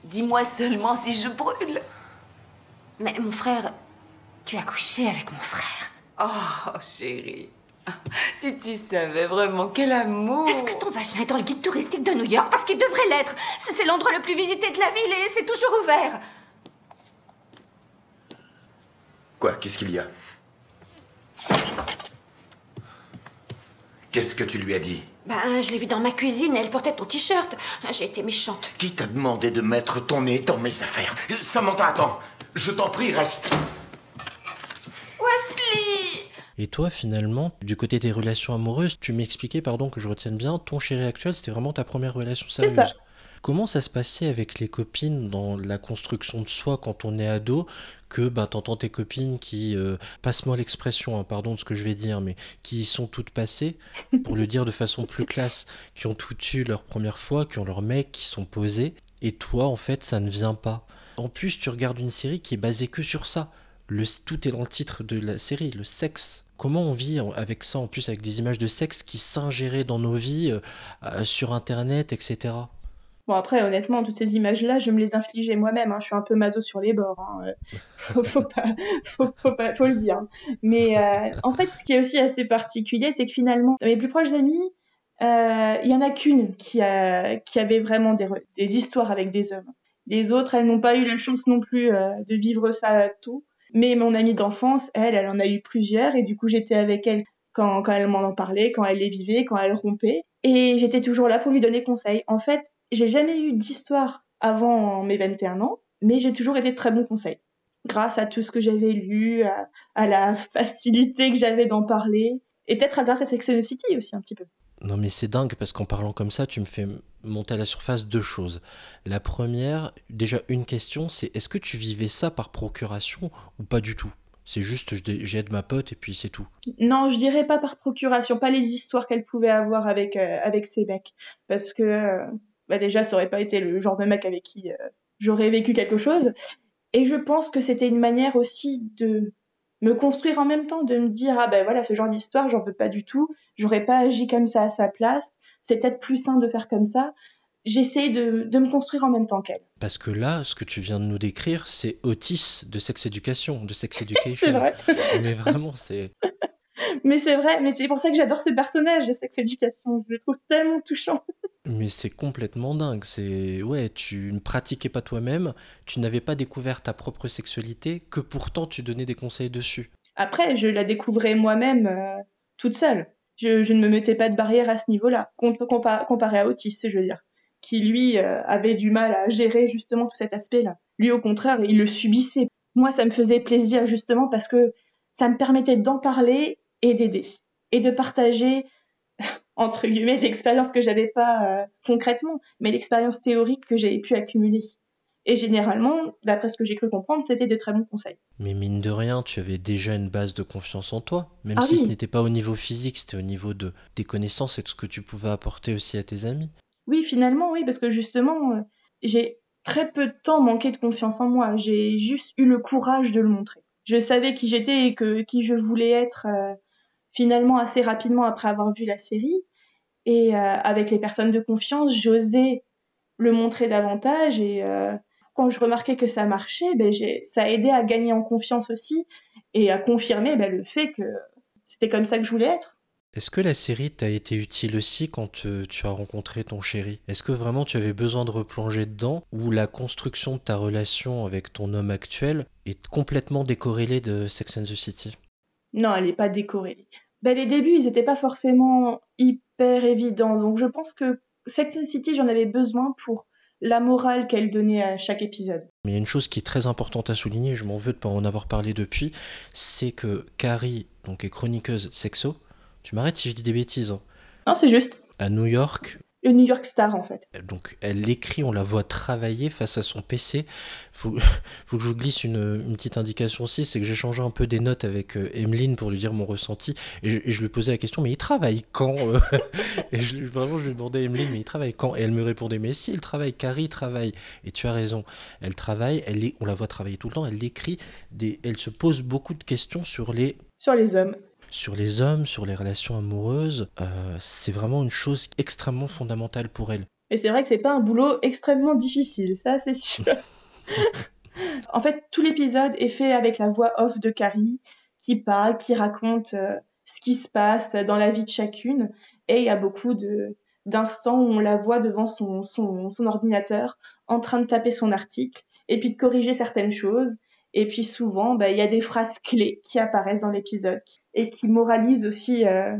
Dis-moi seulement si je brûle. Mais mon frère, tu as couché avec mon frère. Oh, chérie. Si tu savais vraiment quel amour. Est-ce que ton vagin est dans le guide touristique de New York? Parce qu'il devrait l'être. C'est l'endroit le plus visité de la ville et c'est toujours ouvert. Quoi? Qu'est-ce qu'il y a? Qu'est-ce que tu lui as dit? Ben, je l'ai vu dans ma cuisine, elle portait ton t-shirt. J'ai été méchante. Qui t'a demandé de mettre ton nez dans mes affaires? Samantha, attends Je t'en prie, reste Wesley Et toi, finalement, du côté des relations amoureuses, tu m'expliquais, pardon, que je retienne bien, ton chéri actuel, c'était vraiment ta première relation sérieuse. Comment ça se passait avec les copines dans la construction de soi quand on est ado que ben, t'entends tes copines qui, euh, passe-moi l'expression, hein, pardon de ce que je vais dire, mais qui sont toutes passées, pour le dire de façon plus classe, qui ont toutes eu leur première fois, qui ont leur mec, qui sont posés, et toi, en fait, ça ne vient pas. En plus, tu regardes une série qui est basée que sur ça. Tout est dans le titre de la série, le sexe. Comment on vit avec ça, en plus avec des images de sexe qui s'ingéraient dans nos vies, euh, euh, sur Internet, etc. Bon après honnêtement toutes ces images-là je me les infligeais moi-même. hein. Je suis un peu maso sur les bords. hein. Euh, Faut, faut pas, faut, faut pas, faut le dire. Mais euh, en fait ce qui est aussi assez particulier c'est que finalement mes plus proches amis euh, il y en a qu'une qui a qui avait vraiment des, des histoires avec des hommes. Les autres elles n'ont pas eu la chance non plus euh, de vivre ça tout. Mais mon amie d'enfance elle elle en a eu plusieurs et du coup j'étais avec elle quand quand elle m'en en parlait, quand elle les vivait, quand elle rompait et j'étais toujours là pour lui donner conseil. En fait j'ai jamais eu d'histoire avant mes 21 ans, mais j'ai toujours été de très bons conseils. Grâce à tout ce que j'avais lu, à, à la facilité que j'avais d'en parler, et peut-être à grâce à Sex and City aussi un petit peu. Non mais c'est dingue parce qu'en parlant comme ça, tu me fais monter à la surface deux choses. La première, déjà une question, c'est est-ce que tu vivais ça par procuration ou pas du tout? C'est juste j'aide ma pote et puis c'est tout. Non, je dirais pas par procuration, pas les histoires qu'elle pouvait avoir avec euh, avec ses mecs, parce que euh, bah déjà ça aurait pas été le genre de mec avec qui euh, j'aurais vécu quelque chose. Et je pense que c'était une manière aussi de me construire en même temps, de me dire ah ben voilà ce genre d'histoire j'en veux pas du tout, j'aurais pas agi comme ça à sa place, c'est peut-être plus sain de faire comme ça. J'essaie de, de me construire en même temps qu'elle. Parce que là, ce que tu viens de nous décrire, c'est Otis de Sex Education, de Sex Education. C'est vrai. Mais vraiment, c'est Mais c'est vrai, mais c'est pour ça que j'adore ce personnage de Sex Education. Je le trouve tellement touchant. Mais c'est complètement dingue. C'est ouais, tu ne pratiquais pas toi-même, tu n'avais pas découvert ta propre sexualité, que pourtant tu donnais des conseils dessus. Après, je la découvrais moi-même euh, toute seule. Je, je ne me mettais pas de barrière à ce niveau-là, com- compa- comparé à Otis, je veux dire, qui lui euh, avait du mal à gérer justement tout cet aspect-là. Lui, au contraire, il le subissait. Moi, ça me faisait plaisir justement parce que ça me permettait d'en parler et d'aider et de partager entre guillemets l'expérience que j'avais pas euh, concrètement, mais l'expérience théorique que j'ai pu accumuler. Et généralement, d'après ce que j'ai cru comprendre, c'était de très bons conseils. Mais mine de rien, tu avais déjà une base de confiance en toi, même Ah si ce n'était pas au niveau physique, c'était au niveau de des connaissances et de ce que tu pouvais apporter aussi à tes amis. Oui, finalement, oui, parce que justement, euh, j'ai très peu de temps manqué de confiance en moi. J'ai juste eu le courage de le montrer. Je savais qui j'étais et que qui je voulais être euh, finalement assez rapidement après avoir vu la série. Et euh, avec les personnes de confiance, j'osais le montrer davantage. Et euh, quand je remarquais que ça marchait, ben j'ai, ça aidait à gagner en confiance aussi et à confirmer ben, le fait que c'était comme ça que je voulais être. Est-ce que la série t'a été utile aussi quand euh, tu as rencontré ton chéri? Est-ce que vraiment tu avais besoin de replonger dedans ou la construction de ta relation avec ton homme actuel est complètement décorrélée de Sex and the City? Non, elle n'est pas décorrélée. Ben, les débuts, ils n'étaient pas forcément hyper évidents. Donc je pense que Sex and City, j'en avais besoin pour la morale qu'elle donnait à chaque épisode. Mais il y a une chose qui est très importante à souligner, je m'en veux de pas en avoir parlé depuis, c'est que Carrie donc, est chroniqueuse sexo, tu m'arrêtes si je dis des bêtises. Hein. Non, c'est juste. À New York. Le New York Star, en fait. Donc, elle l'écrit, on la voit travailler face à son PC. Faut, faut que je vous glisse une, petite indication aussi, c'est que j'ai changé un peu des notes avec euh, Emeline pour lui dire mon ressenti. Et je, lui ai posé la question, mais il travaille quand euh? Et je, vraiment, je lui ai demandé à Emeline, mais il travaille quand? Et elle me répondait, mais si, il travaille, Carrie travaille. Et tu as raison, elle travaille, elle on la voit travailler tout le temps, elle écrit, des, elle se pose beaucoup de questions sur les... Sur les hommes sur les hommes, sur les relations amoureuses, euh, c'est vraiment une chose extrêmement fondamentale pour elle. Et c'est vrai que c'est pas un boulot extrêmement difficile, ça c'est sûr. en fait, tout l'épisode est fait avec la voix off de Carrie, qui parle, qui raconte euh, ce qui se passe dans la vie de chacune. Et il y a beaucoup de d'instants où on la voit devant son, son, son ordinateur en train de taper son article et puis de corriger certaines choses et puis souvent, bah, il y a des phrases clés qui apparaissent dans l'épisode et qui moralisent aussi euh,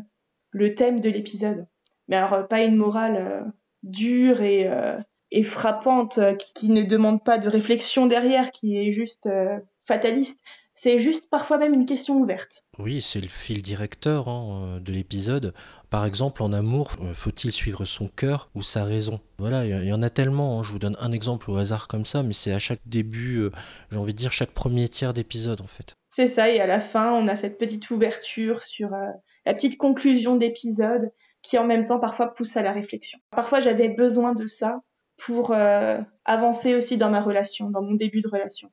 le thème de l'épisode. Mais alors, pas une morale euh, dure et, euh, et frappante qui, ne demande pas de réflexion derrière, qui est juste fataliste. C'est juste parfois même une question ouverte. Oui, c'est le fil directeur hein, euh, de l'épisode. Par exemple, en amour, euh, faut-il suivre son cœur ou sa raison? Voilà, il y, en a tellement. Hein. Je vous donne un exemple au hasard comme ça, mais c'est à chaque début, euh, j'ai envie de dire chaque premier tiers d'épisode en fait. C'est ça, et à la fin, on a cette petite ouverture sur la petite conclusion d'épisode qui en même temps parfois pousse à la réflexion. Parfois, j'avais besoin de ça pour avancer aussi dans ma relation, dans mon début de relation.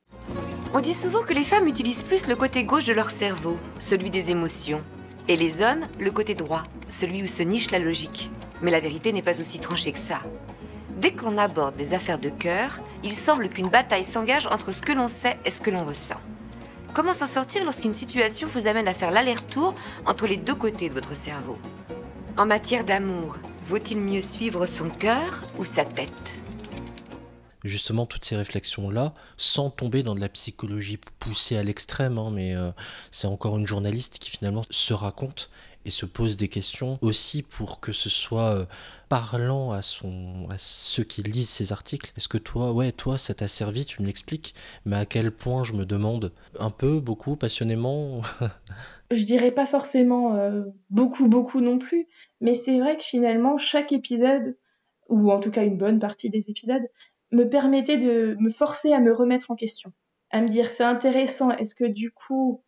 On dit souvent que les femmes utilisent plus le côté gauche de leur cerveau, celui des émotions, et les hommes le côté droit, celui où se niche la logique. Mais la vérité n'est pas aussi tranchée que ça. Dès qu'on aborde des affaires de cœur, il semble qu'une bataille s'engage entre ce que l'on sait et ce que l'on ressent. Comment s'en sortir lorsqu'une situation vous amène à faire l'aller-retour entre les deux côtés de votre cerveau? En matière d'amour, vaut-il mieux suivre son cœur ou sa tête? Justement toutes ces réflexions-là, sans tomber dans de la psychologie poussée à l'extrême, hein, mais euh, c'est encore une journaliste qui finalement se raconte et se pose des questions aussi pour que ce soit euh, parlant à, son, à ceux qui lisent ces articles. Est-ce que toi, ouais, toi, ça t'a servi, tu me l'expliques, mais à quel point je me demande un peu, beaucoup, passionnément Je dirais pas forcément euh, beaucoup, beaucoup non plus, mais c'est vrai que finalement, chaque épisode, ou en tout cas une bonne partie des épisodes, me permettait de me forcer à me remettre en question, à me dire c'est intéressant, est-ce que du coup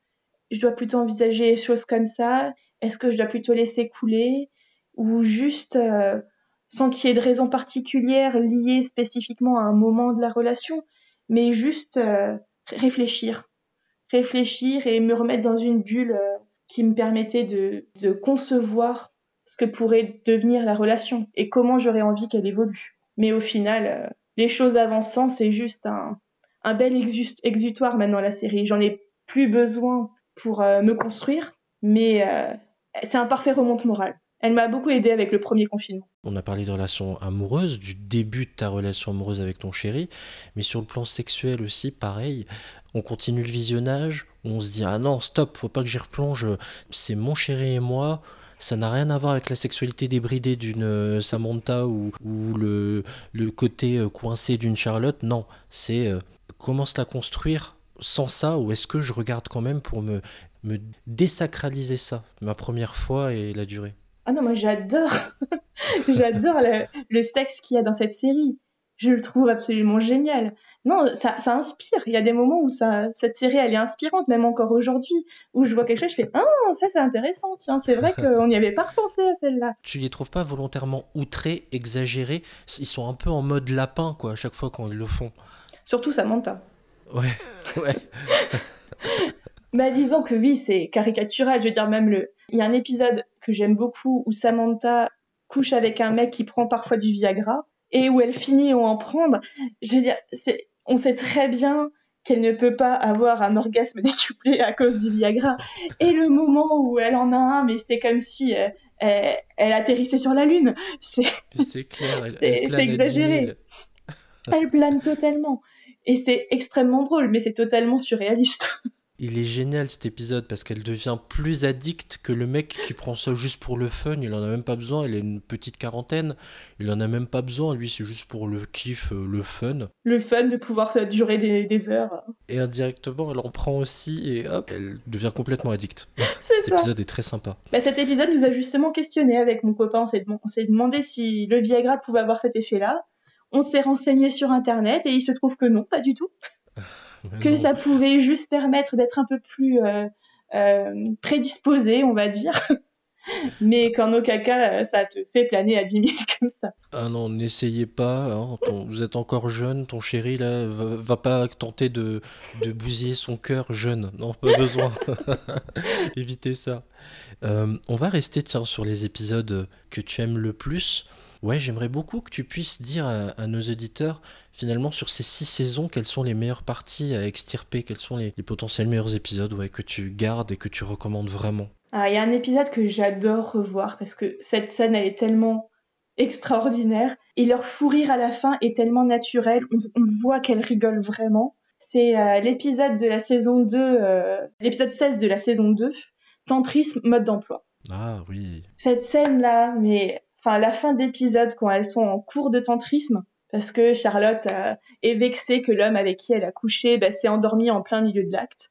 je dois plutôt envisager les choses comme ça, est-ce que je dois plutôt laisser couler, ou juste euh, sans qu'il y ait de raison particulière liée spécifiquement à un moment de la relation, mais juste euh, réfléchir, réfléchir et me remettre dans une bulle euh, qui me permettait de, de concevoir ce que pourrait devenir la relation et comment j'aurais envie qu'elle évolue. Mais au final, les choses avançant, c'est juste un, bel exutoire maintenant la série. J'en ai plus besoin pour euh, me construire, mais euh, c'est un parfait remonte moral. Elle m'a beaucoup aidé avec le premier confinement. On a parlé de relations amoureuses, du début de ta relation amoureuse avec ton chéri, mais sur le plan sexuel aussi, pareil. On continue le visionnage, on se dit ah non stop, faut pas que j'y replonge. C'est mon chéri et moi ça n'a rien à voir avec la sexualité débridée d'une euh, Samantha ou, le, côté euh, coincé d'une Charlotte. Non, c'est euh, comment se la construire sans ça ou est-ce que je regarde quand même pour me, désacraliser ça, ma première fois et la durée? Ah non, moi j'adore, j'adore le sexe qu'il y a dans cette série. Je le trouve absolument génial non, ça, ça inspire. Il y a des moments où ça, cette série, elle est inspirante, même encore aujourd'hui, où je vois quelque chose, je fais ah ça c'est intéressant. Tiens, c'est vrai qu'on n'y avait pas repensé à celle-là. Tu les trouves pas volontairement outrés, exagérés? Ils sont un peu en mode lapin quoi, à chaque fois quand ils le font. Surtout Samantha. Ouais, ouais. bah disons que oui, c'est caricatural. Je veux dire même le. Il y a un épisode que j'aime beaucoup où Samantha couche avec un mec qui prend parfois du Viagra et où elle finit ou en prendre. Je veux dire, c'est on sait très bien qu'elle ne peut pas avoir un orgasme décuplé à cause du Viagra. Et le moment où elle en a un, mais c'est comme si euh, elle, elle atterrissait sur la Lune. C'est clair, elle, C'est- elle plane c'est à 10 exagéré. 000. elle plane totalement. Et c'est extrêmement drôle, mais c'est totalement surréaliste. Il est génial cet épisode parce qu'elle devient plus addicte que le mec qui prend ça juste pour le fun. Il en a même pas besoin. Il a une petite quarantaine. Il en a même pas besoin. Lui, c'est juste pour le kiff, euh, le fun. Le fun de pouvoir durer des, des heures. Et indirectement, elle en prend aussi et hop, elle devient complètement addicte. C'est Cet ça. épisode est très sympa. Bah, cet épisode nous a justement questionné avec mon copain. On s'est demandé si le Viagra pouvait avoir cet effet-là. On s'est renseigné sur Internet et il se trouve que non, pas du tout. Que ça pouvait juste permettre d'être un peu plus euh, euh, prédisposé, on va dire. Mais qu'en aucun cas, euh, ça te fait planer à 10 000 comme ça. Ah non, n'essayez pas. hein, ton- vous êtes encore jeune. Ton chéri, là, va, va pas tenter de, de bousiller son cœur jeune. Non, pas besoin. Évitez ça. Euh, on va rester, tiens, sur les épisodes que tu aimes le plus. Ouais, j'aimerais beaucoup que tu puisses dire à, à nos auditeurs, finalement, sur ces six saisons, quelles sont les meilleures parties à extirper, quels sont les, les potentiels meilleurs épisodes ouais, que tu gardes et que tu recommandes vraiment? Ah, il y a un épisode que j'adore revoir parce que cette scène, elle est tellement extraordinaire. Et leur fou rire à la fin est tellement naturel. On, on voit qu'elle rigole vraiment. C'est euh, l'épisode de la saison 2, euh, l'épisode 16 de la saison 2, Tantrisme, mode d'emploi. Ah oui. Cette scène-là, mais enfin la fin d'épisode quand elles sont en cours de tantrisme, parce que Charlotte euh, est vexée que l'homme avec qui elle a couché bah, s'est endormi en plein milieu de l'acte.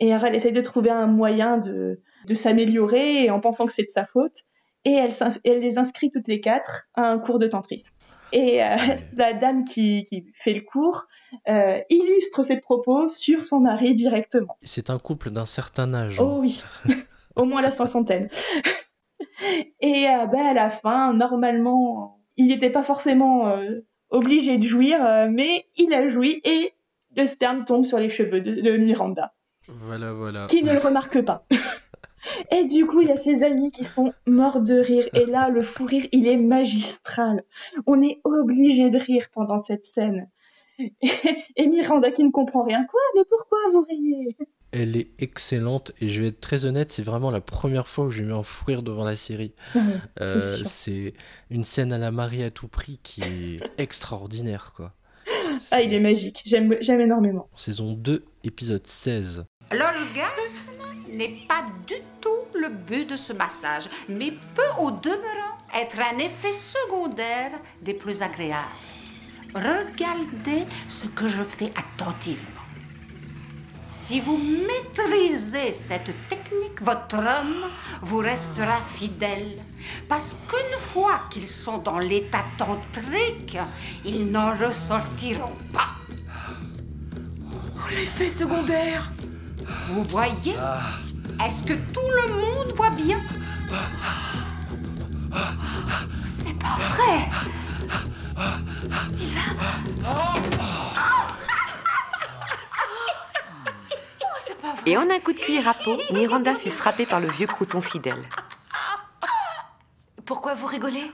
Et alors elle essaie de trouver un moyen de, de s'améliorer en pensant que c'est de sa faute. Et elle, les inscrit toutes les quatre à un cours de tantrisme. Et euh, la dame qui, qui fait le cours euh, illustre ses propos sur son mari directement. C'est un couple d'un certain âge. hein. Oh oui, au moins la soixantaine. Et euh, ben, à la fin, normalement, il n'était pas forcément euh, obligé de jouir, euh, mais il a joui et le sperme tombe sur les cheveux de, de Miranda, Voilà, voilà. qui ne le remarque pas. Et du coup, il y a ses amis qui sont morts de rire. Et là, le fou rire, il est magistral. On est obligé de rire pendant cette scène. Et Miranda qui ne comprend rien. Quoi? Mais pourquoi vous riez? Elle est excellente et je vais être très honnête, c'est vraiment la première fois où j'ai eu un fou rire devant la série. Euh, c'est une scène à la Marie à tout prix qui est extraordinaire, quoi. Ah, il est magique. J'aime j'aime énormément. Saison 2, épisode 16. L'orgasme n'est pas du tout le but de ce massage, mais peut au demeurant être un effet secondaire des plus agréables. Regardez ce que je fais attentivement. Si vous maîtrisez cette technique, votre homme vous restera fidèle. Parce qu'une fois qu'ils sont dans l'état tantrique, ils n'en ressortiront pas. L'effet secondaire. Vous voyez? Est-ce que tout le monde voit bien? C'est pas vrai Et en un coup de cuillère à peau, Miranda fut frappée par le vieux crouton fidèle. Pourquoi vous rigolez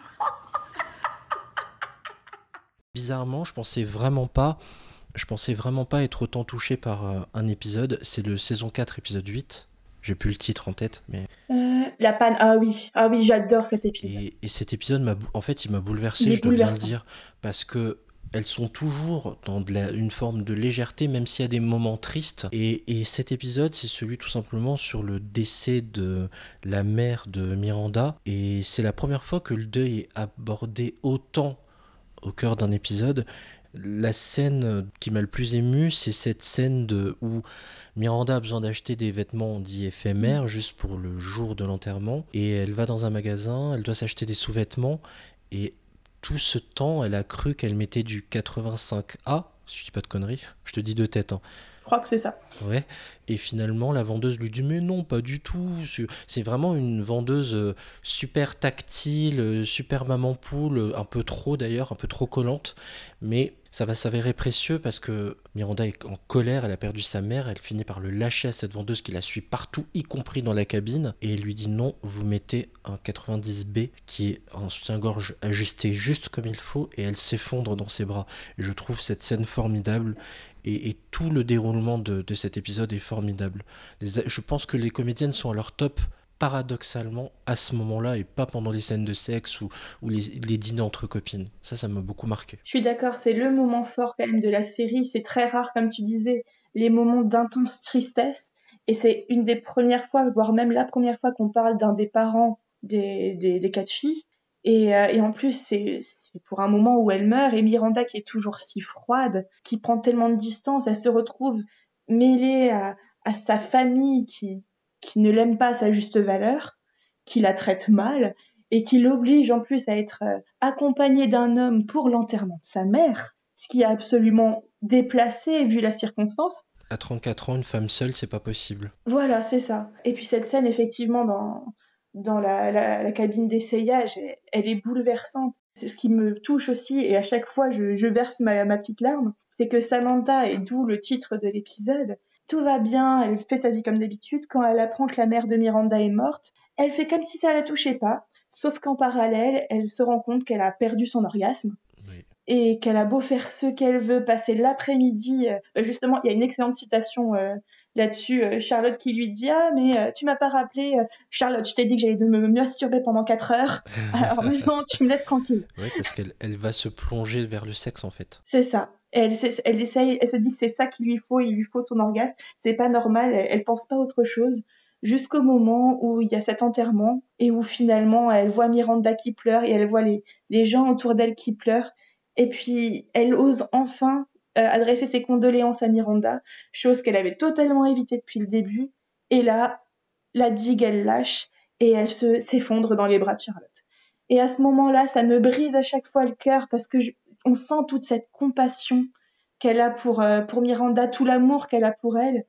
Bizarrement, je pensais vraiment pas, je pensais vraiment pas être autant touché par euh, un épisode. C'est le saison 4, épisode 8. J'ai plus le titre en tête, mais Euh, la panne, ah oui, ah oui, j'adore cet épisode. et, et cet épisode m'a, en fait, il m'a bouleversé, Il je dois bien le dire, parce que elles sont toujours dans une forme de légèreté, même s'il y a des moments tristes. Et, et cet épisode, c'est celui tout simplement sur le décès de la mère de Miranda. Et c'est la première fois que le deuil est abordé autant au cœur d'un épisode. La scène qui m'a le plus ému, c'est cette scène où Miranda a besoin d'acheter des vêtements dits éphémères juste pour le jour de l'enterrement. Et elle va dans un magasin, elle doit s'acheter des sous-vêtements. Tout ce temps, elle a cru qu'elle mettait du 85A, si je dis pas de conneries. Je te dis de tête. hein. Je crois que c'est ça. Ouais. Et finalement, la vendeuse lui dit Mais non, pas du tout. C'est- vraiment une vendeuse euh, super tactile, euh, super maman poule, euh, un peu trop d'ailleurs, un peu trop collante. Mais Ça va s'avérer précieux parce que Miranda est en colère, elle a perdu sa mère, elle finit par le lâcher à cette vendeuse qui la suit partout, y compris dans la cabine, et elle lui dit non, vous mettez un 90B qui est un soutien-gorge ajusté juste comme il faut, et elle s'effondre dans ses bras. Je trouve cette scène formidable, et, tout le déroulement de, cet épisode est formidable. Je pense que les comédiennes sont à leur top paradoxalement à ce moment-là et pas pendant les scènes de sexe ou, les, dîners entre copines. Ça, ça m'a beaucoup marqué. Je suis d'accord, c'est le moment fort quand même de la série. C'est très rare, comme tu disais, les moments d'intense tristesse. Et c'est une des premières fois, voire même la première fois qu'on parle d'un des parents des, des, quatre filles. Et, euh, en plus, c'est pour un moment où elle meurt. Et Miranda, qui est toujours si froide, qui prend tellement de distance, elle se retrouve mêlée à sa famille qui, qui ne l'aime pas à sa juste valeur, qui la traite mal et qui l'oblige en plus à être euh, accompagnée d'un homme pour l'enterrement de sa mère, ce qui est absolument déplacé vu la circonstance. À 34 ans, une femme seule, c'est pas possible. Voilà, c'est ça. Et puis cette scène, effectivement, dans, dans la, la, la cabine d'essayage, elle, elle est bouleversante. C'est ce qui me touche aussi, et à chaque fois, je, je verse ma, ma petite larme, c'est que Samantha, et d'où le titre de l'épisode, tout va bien, elle fait sa vie comme d'habitude. Quand elle apprend que la mère de Miranda est morte, elle fait comme si ça la touchait pas, sauf qu'en parallèle, elle se rend compte qu'elle a perdu son orgasme Oui. et qu'elle a beau faire ce qu'elle veut, passer l'après-midi. euh, justement, il y a une excellente citation euh, là-dessus. euh, Charlotte qui lui dit Ah, mais euh, tu m'as pas rappelé, euh, Charlotte, je t'ai dit que j'allais de me masturber pendant 4 heures. Alors maintenant, tu me laisses tranquille. Ouais, parce qu'elle elle va se plonger vers le sexe en fait. C'est ça. Elle, elle essaye, elle se dit que c'est ça qu'il lui faut, il lui faut son orgasme. C'est pas normal, elle, elle pense pas autre chose. Jusqu'au moment où il y a cet enterrement et où finalement elle voit Miranda qui pleure et elle voit les, les gens autour d'elle qui pleurent. Et puis elle ose enfin adresser ses condoléances à Miranda, chose qu'elle avait totalement évitée depuis le début. Et là, la digue, elle lâche et elle se s'effondre dans les bras de Charlotte. Et à ce moment-là, ça me brise à chaque fois le cœur parce que je- on sent toute cette compassion qu'elle a pour, euh, pour Miranda, tout l'amour qu'elle a pour elle,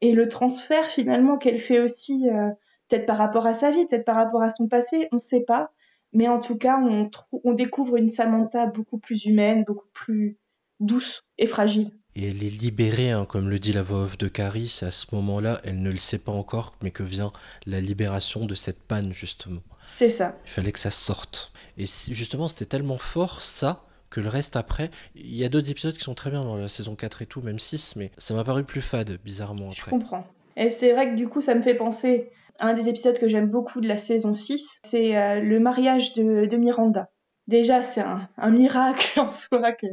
et le transfert finalement qu'elle fait aussi, euh, peut-être par rapport à sa vie, peut-être par rapport à son passé, on ne sait pas. Mais en tout cas, on, on découvre une Samantha beaucoup plus humaine, beaucoup plus douce et fragile. Et elle est libérée, hein, comme le dit la voix off de Carrie, c'est à ce moment-là, elle ne le sait pas encore, mais que vient la libération de cette panne, justement. C'est ça. Il fallait que ça sorte. Et justement, c'était tellement fort, ça, que le reste après, il y a d'autres épisodes qui sont très bien dans la saison 4 et tout, même 6, mais ça m'a paru plus fade, bizarrement, Je après. comprends. Et c'est vrai que du coup, ça me fait penser à un des épisodes que j'aime beaucoup de la saison 6, c'est euh, le mariage de, de Miranda. Déjà, c'est un, un miracle en soi que-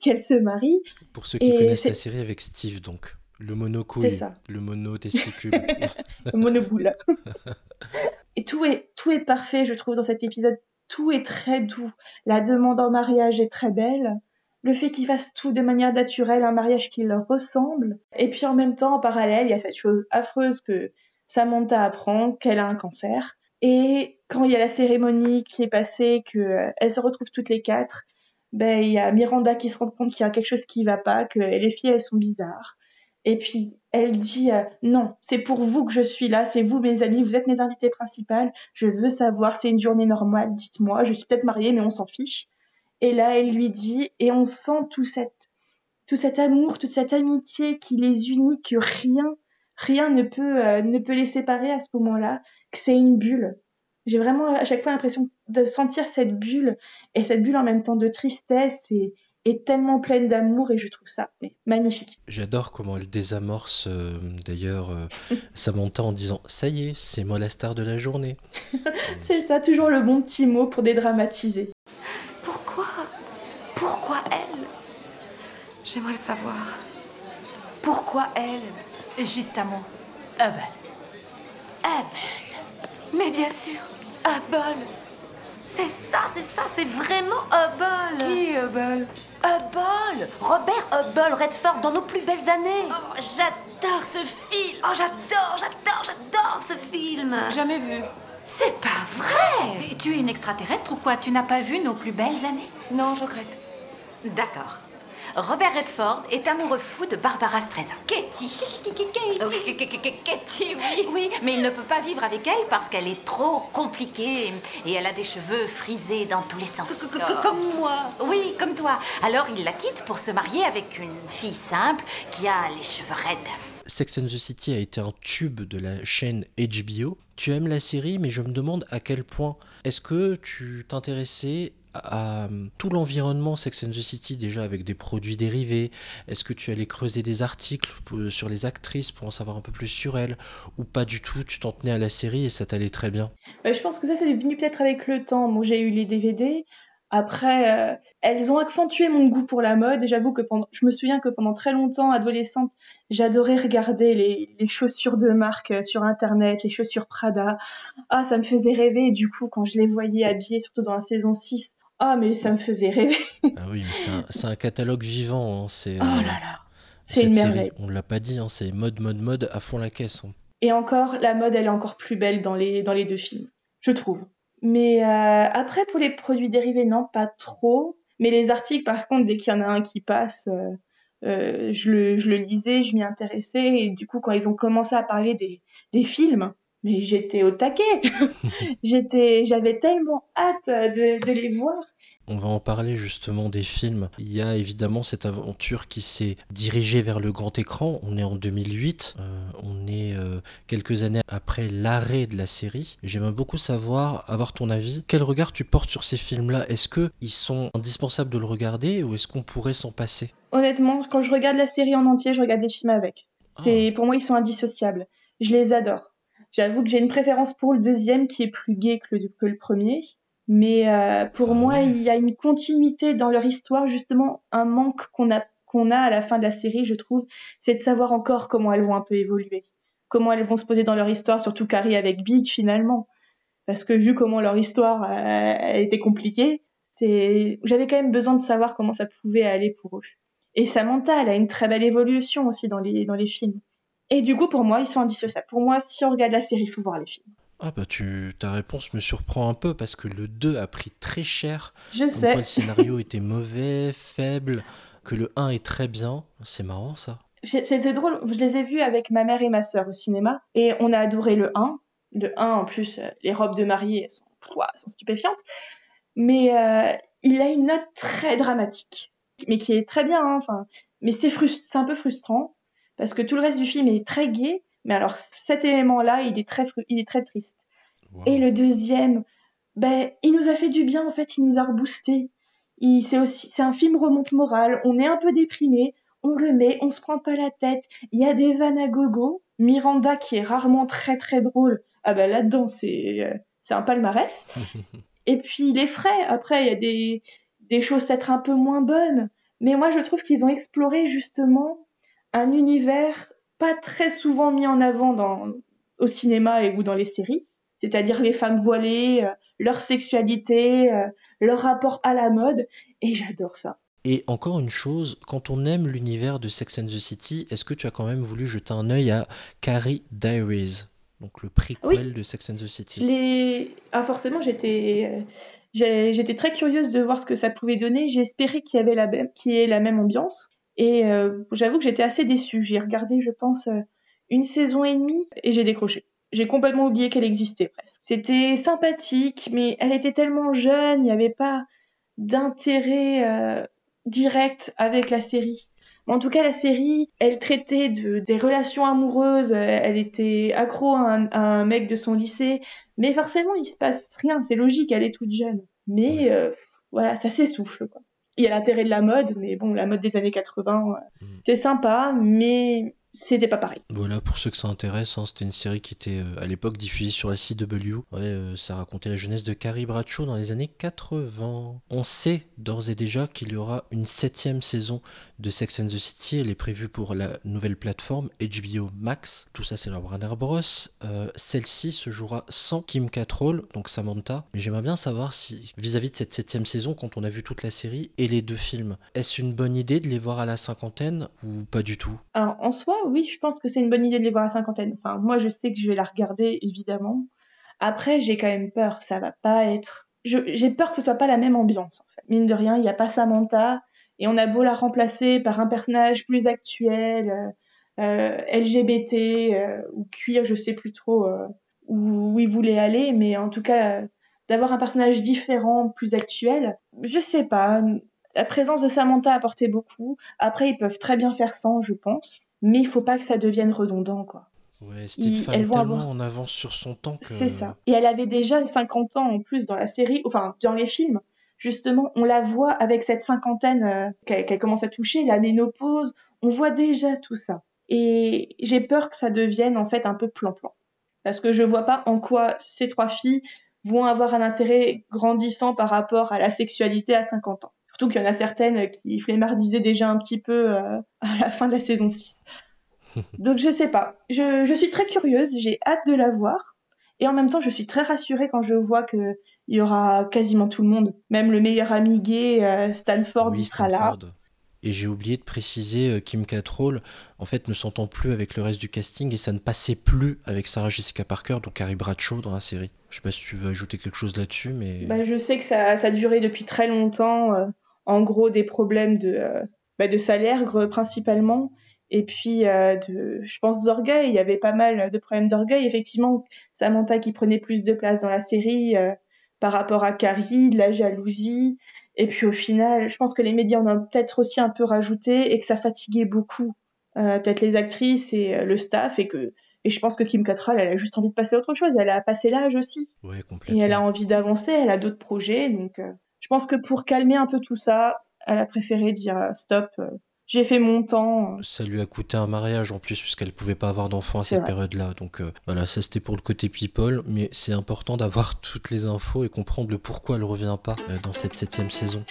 qu'elle se marie. Pour ceux qui Et connaissent la série avec Steve, donc. Le mono C'est couille, ça. le mono testicule. le monoboule. Et tout est, tout est parfait, je trouve, dans cet épisode. Tout est très doux. La demande en mariage est très belle. Le fait qu'ils fassent tout de manière naturelle, un mariage qui leur ressemble. Et puis en même temps, en parallèle, il y a cette chose affreuse que Samantha apprend qu'elle a un cancer. Et quand il y a la cérémonie qui est passée, que euh, se retrouvent toutes les quatre, ben il y a Miranda qui se rend compte qu'il y a quelque chose qui va pas, que les filles elles sont bizarres. Et puis elle dit euh, non, c'est pour vous que je suis là, c'est vous mes amis, vous êtes mes invités principales, je veux savoir, c'est une journée normale, dites-moi, je suis peut-être mariée mais on s'en fiche. Et là elle lui dit et on sent tout cette tout cet amour, toute cette amitié qui les unit, que rien rien ne peut euh, ne peut les séparer à ce moment-là, que c'est une bulle. J'ai vraiment à chaque fois l'impression de sentir cette bulle et cette bulle en même temps de tristesse et, et tellement pleine d'amour et je trouve ça magnifique. J'adore comment elle désamorce euh, d'ailleurs euh, Samantha en disant Ça y est, c'est moi la star de la journée. C'est ça, toujours le bon petit mot pour dédramatiser. Pourquoi Pourquoi elle? J'aimerais le savoir. Pourquoi elle? Juste un mot. Hubble. Hubble. Mais bien sûr, Hubble. C'est ça, c'est ça, c'est vraiment Hubble. Qui Hubble? Hubble. Robert Hubble Redford dans nos plus belles années. Oh, j'adore ce film. Oh, j'adore, j'adore, j'adore ce film. Jamais vu. C'est pas vrai. Et tu es une extraterrestre ou quoi? Tu n'as pas vu nos plus belles années? Non, je regrette. D'accord. Robert Redford est amoureux fou de Barbara Streisand. Katie. Oh, Katie, oui. Oui, mais il ne peut pas vivre avec elle parce qu'elle est trop compliquée et elle a des cheveux frisés dans tous les sens. Comme moi. Oui, comme toi. Alors il la quitte pour se marier avec une fille simple qui a les cheveux raides. Sex and the City a été un tube de la chaîne HBO. Tu aimes la série, mais je me demande à quel point est-ce que tu t'intéressais à, tout l'environnement Sex and the City déjà avec des produits dérivés Est-ce que tu allais creuser des articles pour- sur les actrices pour en savoir un peu plus sur elles Ou pas du tout, tu t'en tenais à la série et ça t'allait très bien? Bah, je pense que ça, c'est venu peut-être avec le temps. Moi, j'ai eu les DVD. Après, euh, elles ont accentué mon goût pour la mode. Et j'avoue que pendant, je me souviens que pendant très longtemps, adolescente, j'adorais regarder les, chaussures de marque euh, sur Internet, les chaussures Prada. Ah, ça me faisait rêver. Et du coup, quand je les voyais habillées, surtout dans la saison 6, ah, mais ça me faisait rêver. Ah oui, mais c'est un, catalogue vivant. hein, C'est Oh euh, là là. C'est une série. On l'a pas dit, hein, c'est mode, mode, mode à fond la caisse. hein. Et encore, la mode, elle est encore plus belle dans les, dans les deux films, je trouve. Mais euh, après, pour les produits dérivés, non, pas trop. Mais les articles, par contre, dès qu'il y en a un qui passe, euh, euh, je, le, je le lisais, je m'y intéressais. Et du coup, quand ils ont commencé à parler des, des films, mais j'étais au taquet. j'étais, j'avais tellement hâte de, de les voir. On va en parler justement des films. Il y a évidemment cette aventure qui s'est dirigée vers le grand écran. On est en 2008, euh, on est euh, quelques années après l'arrêt de la série. J'aimerais beaucoup savoir, avoir ton avis. Quel regard tu portes sur ces films-là? Est-ce que ils sont indispensables de le regarder ou est-ce qu'on pourrait s'en passer? Honnêtement, quand je regarde la série en entier, je regarde les films avec. C'est, pour moi, ils sont indissociables. Je les adore. J'avoue que j'ai une préférence pour le deuxième qui est plus gai que le, que le premier. Mais euh, pour Ah moi, il y a une continuité dans leur histoire, justement, un manque qu'on a, qu'on a à la fin de la série, je trouve, c'est de savoir encore comment elles vont un peu évoluer. Comment elles vont se poser dans leur histoire, surtout Carrie avec Big, finalement. Parce que vu comment leur histoire euh, été compliquée, c'est, j'avais quand même besoin de savoir comment ça pouvait aller pour eux. Et Samantha, elle a une très belle évolution aussi dans les, dans les films. Et du coup, pour moi, ils sont indissociables. Pour moi, si on regarde la série, il faut voir les films. Ah bah tu, ta réponse me surprend un peu parce que le 2 a pris très cher. Je Comme quoi sais. le scénario était mauvais, faible, que le 1 est très bien. C'est marrant ça. C'est drôle, je les ai vus avec ma mère et ma sœur au cinéma, et on a adoré le 1. Le 1, en plus, euh, les robes de mariée sont, sont stupéfiantes. Mais euh, il a une note très dramatique, mais qui est très bien. hein, Enfin, mais c'est un peu frustrant parce que tout le reste du film est très gai. Mais alors cet élément-là, il est très, il est très triste. Wow. Et le deuxième, ben, il nous a fait du bien, en fait, il nous a reboosté. Il, c'est aussi, c'est un film remonte morale. On est un peu déprimé, on le met, on se prend pas la tête. Il y a des vannes à gogo. Miranda, qui est rarement très très drôle. Ah ben là-dedans, c'est, euh, c'est un palmarès. Et puis il est frais. Après, il y a des, des choses peut-être un peu moins bonnes. Mais moi, je trouve qu'ils ont exploré justement un univers pas très souvent mis en avant dans, au cinéma et ou dans les séries. C'est-à-dire les femmes voilées, euh, leur sexualité, euh, leur rapport à la mode. Et j'adore ça. Et encore une chose, quand on aime l'univers de Sex and the City, est-ce que tu as quand même voulu jeter un œil à Carrie Diaries, donc le prequel de Sex and the City? Ah, forcément, j'étais... J'étais très curieuse de voir ce que ça pouvait donner. Espéré qu'il y avait la ait la même ambiance. Et euh, j'avoue que j'étais assez déçue. J'ai regardé, je pense, euh, une saison et demie et j'ai décroché. J'ai complètement oublié qu'elle existait presque. C'était sympathique, mais elle était tellement jeune, il n'y avait pas d'intérêt euh, direct avec la série. En tout cas, la série, elle traitait de, des relations amoureuses. Elle était accro à un, à un mec de son lycée. Mais forcément, il se passe rien. C'est logique, elle est toute jeune. Mais euh, voilà, ça s'essouffle. Quoi. Il y a l'intérêt de la mode, mais bon, la mode des années 80, euh, Mm. c'est sympa, mais c'était pas pareil. Voilà, pour ceux que ça intéresse, hein, c'était une série qui était euh, à l'époque diffusée sur la CW. Ouais, euh, ça racontait la jeunesse de Carrie Bradshaw dans les années 80. On sait d'ores et déjà qu'il y aura une septième saison de Sex and the City. Elle est prévue pour la nouvelle plateforme HBO Max. Tout ça, c'est leur Warner Bros. Euh, Celle-ci se jouera sans Kim Cattrall, donc Samantha. Mais j'aimerais bien savoir si, vis-à-vis de cette septième saison, quand on a vu toute la série et les deux films, est-ce une bonne idée de les voir à la cinquantaine ou pas du tout? Alors, en soi, oui, je pense que c'est une bonne idée de les voir à cinquantaine. Enfin, moi, je sais que je vais la regarder, évidemment. Après, j'ai quand même peur. Ça va pas être. J'ai peur que ce soit pas la même ambiance. Mine de rien, il n'y a pas Samantha. Et on a beau la remplacer par un personnage plus actuel, euh, LGBT ou queer, je sais plus trop où, où il voulait aller, mais en tout cas d'avoir un personnage différent, plus actuel. Je sais pas. La présence de Samantha apportait beaucoup. Après, ils peuvent très bien faire sans, je pense. Mais il faut pas que ça devienne redondant, quoi. Ouais, c'était une femme tellement en avance sur son temps que... C'est ça. Et elle avait déjà 50 ans en plus dans la série, enfin dans les films. Justement, on la voit avec cette cinquantaine euh, qu'elle commence à toucher, la ménopause. On voit déjà tout ça. Et j'ai peur que ça devienne en fait un peu plan-plan. Parce que je vois pas en quoi ces trois filles vont avoir un intérêt grandissant par rapport à la sexualité à 50 ans. Surtout qu'il y en a certaines qui flémardisaient déjà un petit peu euh, à la fin de la saison 6. Donc je sais pas. Je, je suis très curieuse, j'ai hâte de la voir. Et en même temps, je suis très rassurée quand je vois que il y aura quasiment tout le monde. Même le meilleur ami gay, euh, Stanford, oui, sera là. Et j'ai oublié de préciser, euh, Kim Cattrall, en fait, ne s'entend plus avec le reste du casting et ça ne passait plus avec Sarah Jessica Parker, donc Carrie Bradshaw dans la série. Je sais pas si tu veux ajouter quelque chose là-dessus, mais. Bah, je sais que ça, ça a duré depuis très longtemps. Euh, en gros, des problèmes de, bah, de salaire principalement et puis euh, de, je pense d'orgueil. Il y avait pas mal de problèmes d'orgueil. Effectivement, Samantha qui prenait plus de place dans la série euh, par rapport à Carrie, de la jalousie. Et puis au final, je pense que les médias en ont peut-être aussi un peu rajouté et que ça fatiguait beaucoup euh, peut-être les actrices et le staff et que et je pense que Kim Cattrall, elle a juste envie de passer à autre chose. Elle a passé l'âge aussi. Ouais, complètement. Et elle a envie d'avancer. Elle a d'autres projets. Donc, je pense que pour calmer un peu tout ça, elle a préféré dire stop j'ai fait mon temps. Ça lui a coûté un mariage en plus, puisqu'elle pouvait pas avoir d'enfants à cette période-là. Donc euh, voilà, ça c'était pour le côté people, mais c'est important d'avoir toutes les infos et comprendre le pourquoi elle revient pas euh, dans cette septième saison.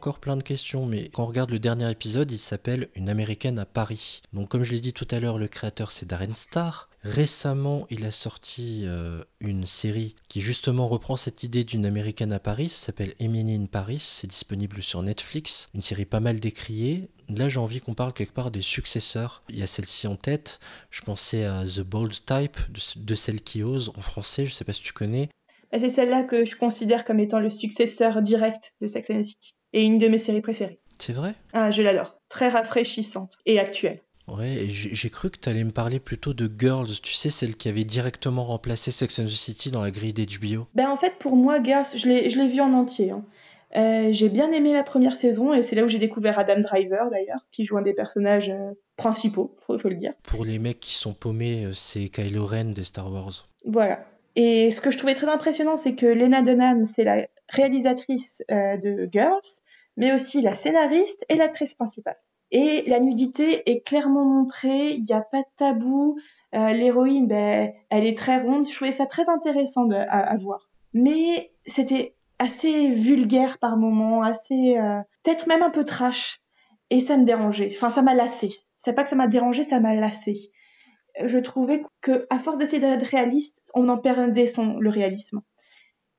Encore plein de questions, mais quand on regarde le dernier épisode, il s'appelle Une américaine à Paris. Donc comme je l'ai dit tout à l'heure, le créateur c'est Darren Star. Récemment, il a sorti euh, une série qui justement reprend cette idée d'une américaine à Paris, ça s'appelle Emily in Paris, c'est disponible sur Netflix, une série pas mal décriée. Là, j'ai envie qu'on parle quelque part des successeurs. Il y a celle-ci en tête. Je pensais à The Bold Type, de, celle qui ose en français, je sais pas si tu connais. Bah, c'est celle-là que je considère comme étant le successeur direct de Sex and the City et une de mes séries préférées. C'est vrai? Ah, je l'adore. Très rafraîchissante et actuelle. Ouais, j'ai cru que tu allais me parler plutôt de Girls, tu sais, celle qui avait directement remplacé Sex and the City dans la grille d'HBO. Ben en fait, pour moi, Girls, je l'ai vu en entier. Hein. Euh, j'ai bien aimé la première saison et c'est là où j'ai découvert Adam Driver d'ailleurs, qui joue un des personnages euh, principaux, faut, faut le dire. Pour les mecs qui sont paumés, euh, c'est Kylo Ren des Star Wars. Voilà. Et ce que je trouvais très impressionnant, c'est que Lena Dunham, c'est la réalisatrice de Girls, mais aussi la scénariste et l'actrice principale. Et la nudité est clairement montrée, il n'y a pas de tabou. Euh, L'héroïne, ben, elle est très ronde. Je trouvais ça très intéressant à, voir. Mais c'était assez vulgaire par moments, assez euh, peut-être même un peu trash. Et ça me dérangeait. Enfin, ça m'a lassé. C'est pas que ça m'a dérangé, ça m'a lassé. Je trouvais que à force d'essayer d'être réaliste, on en perdait son le réalisme.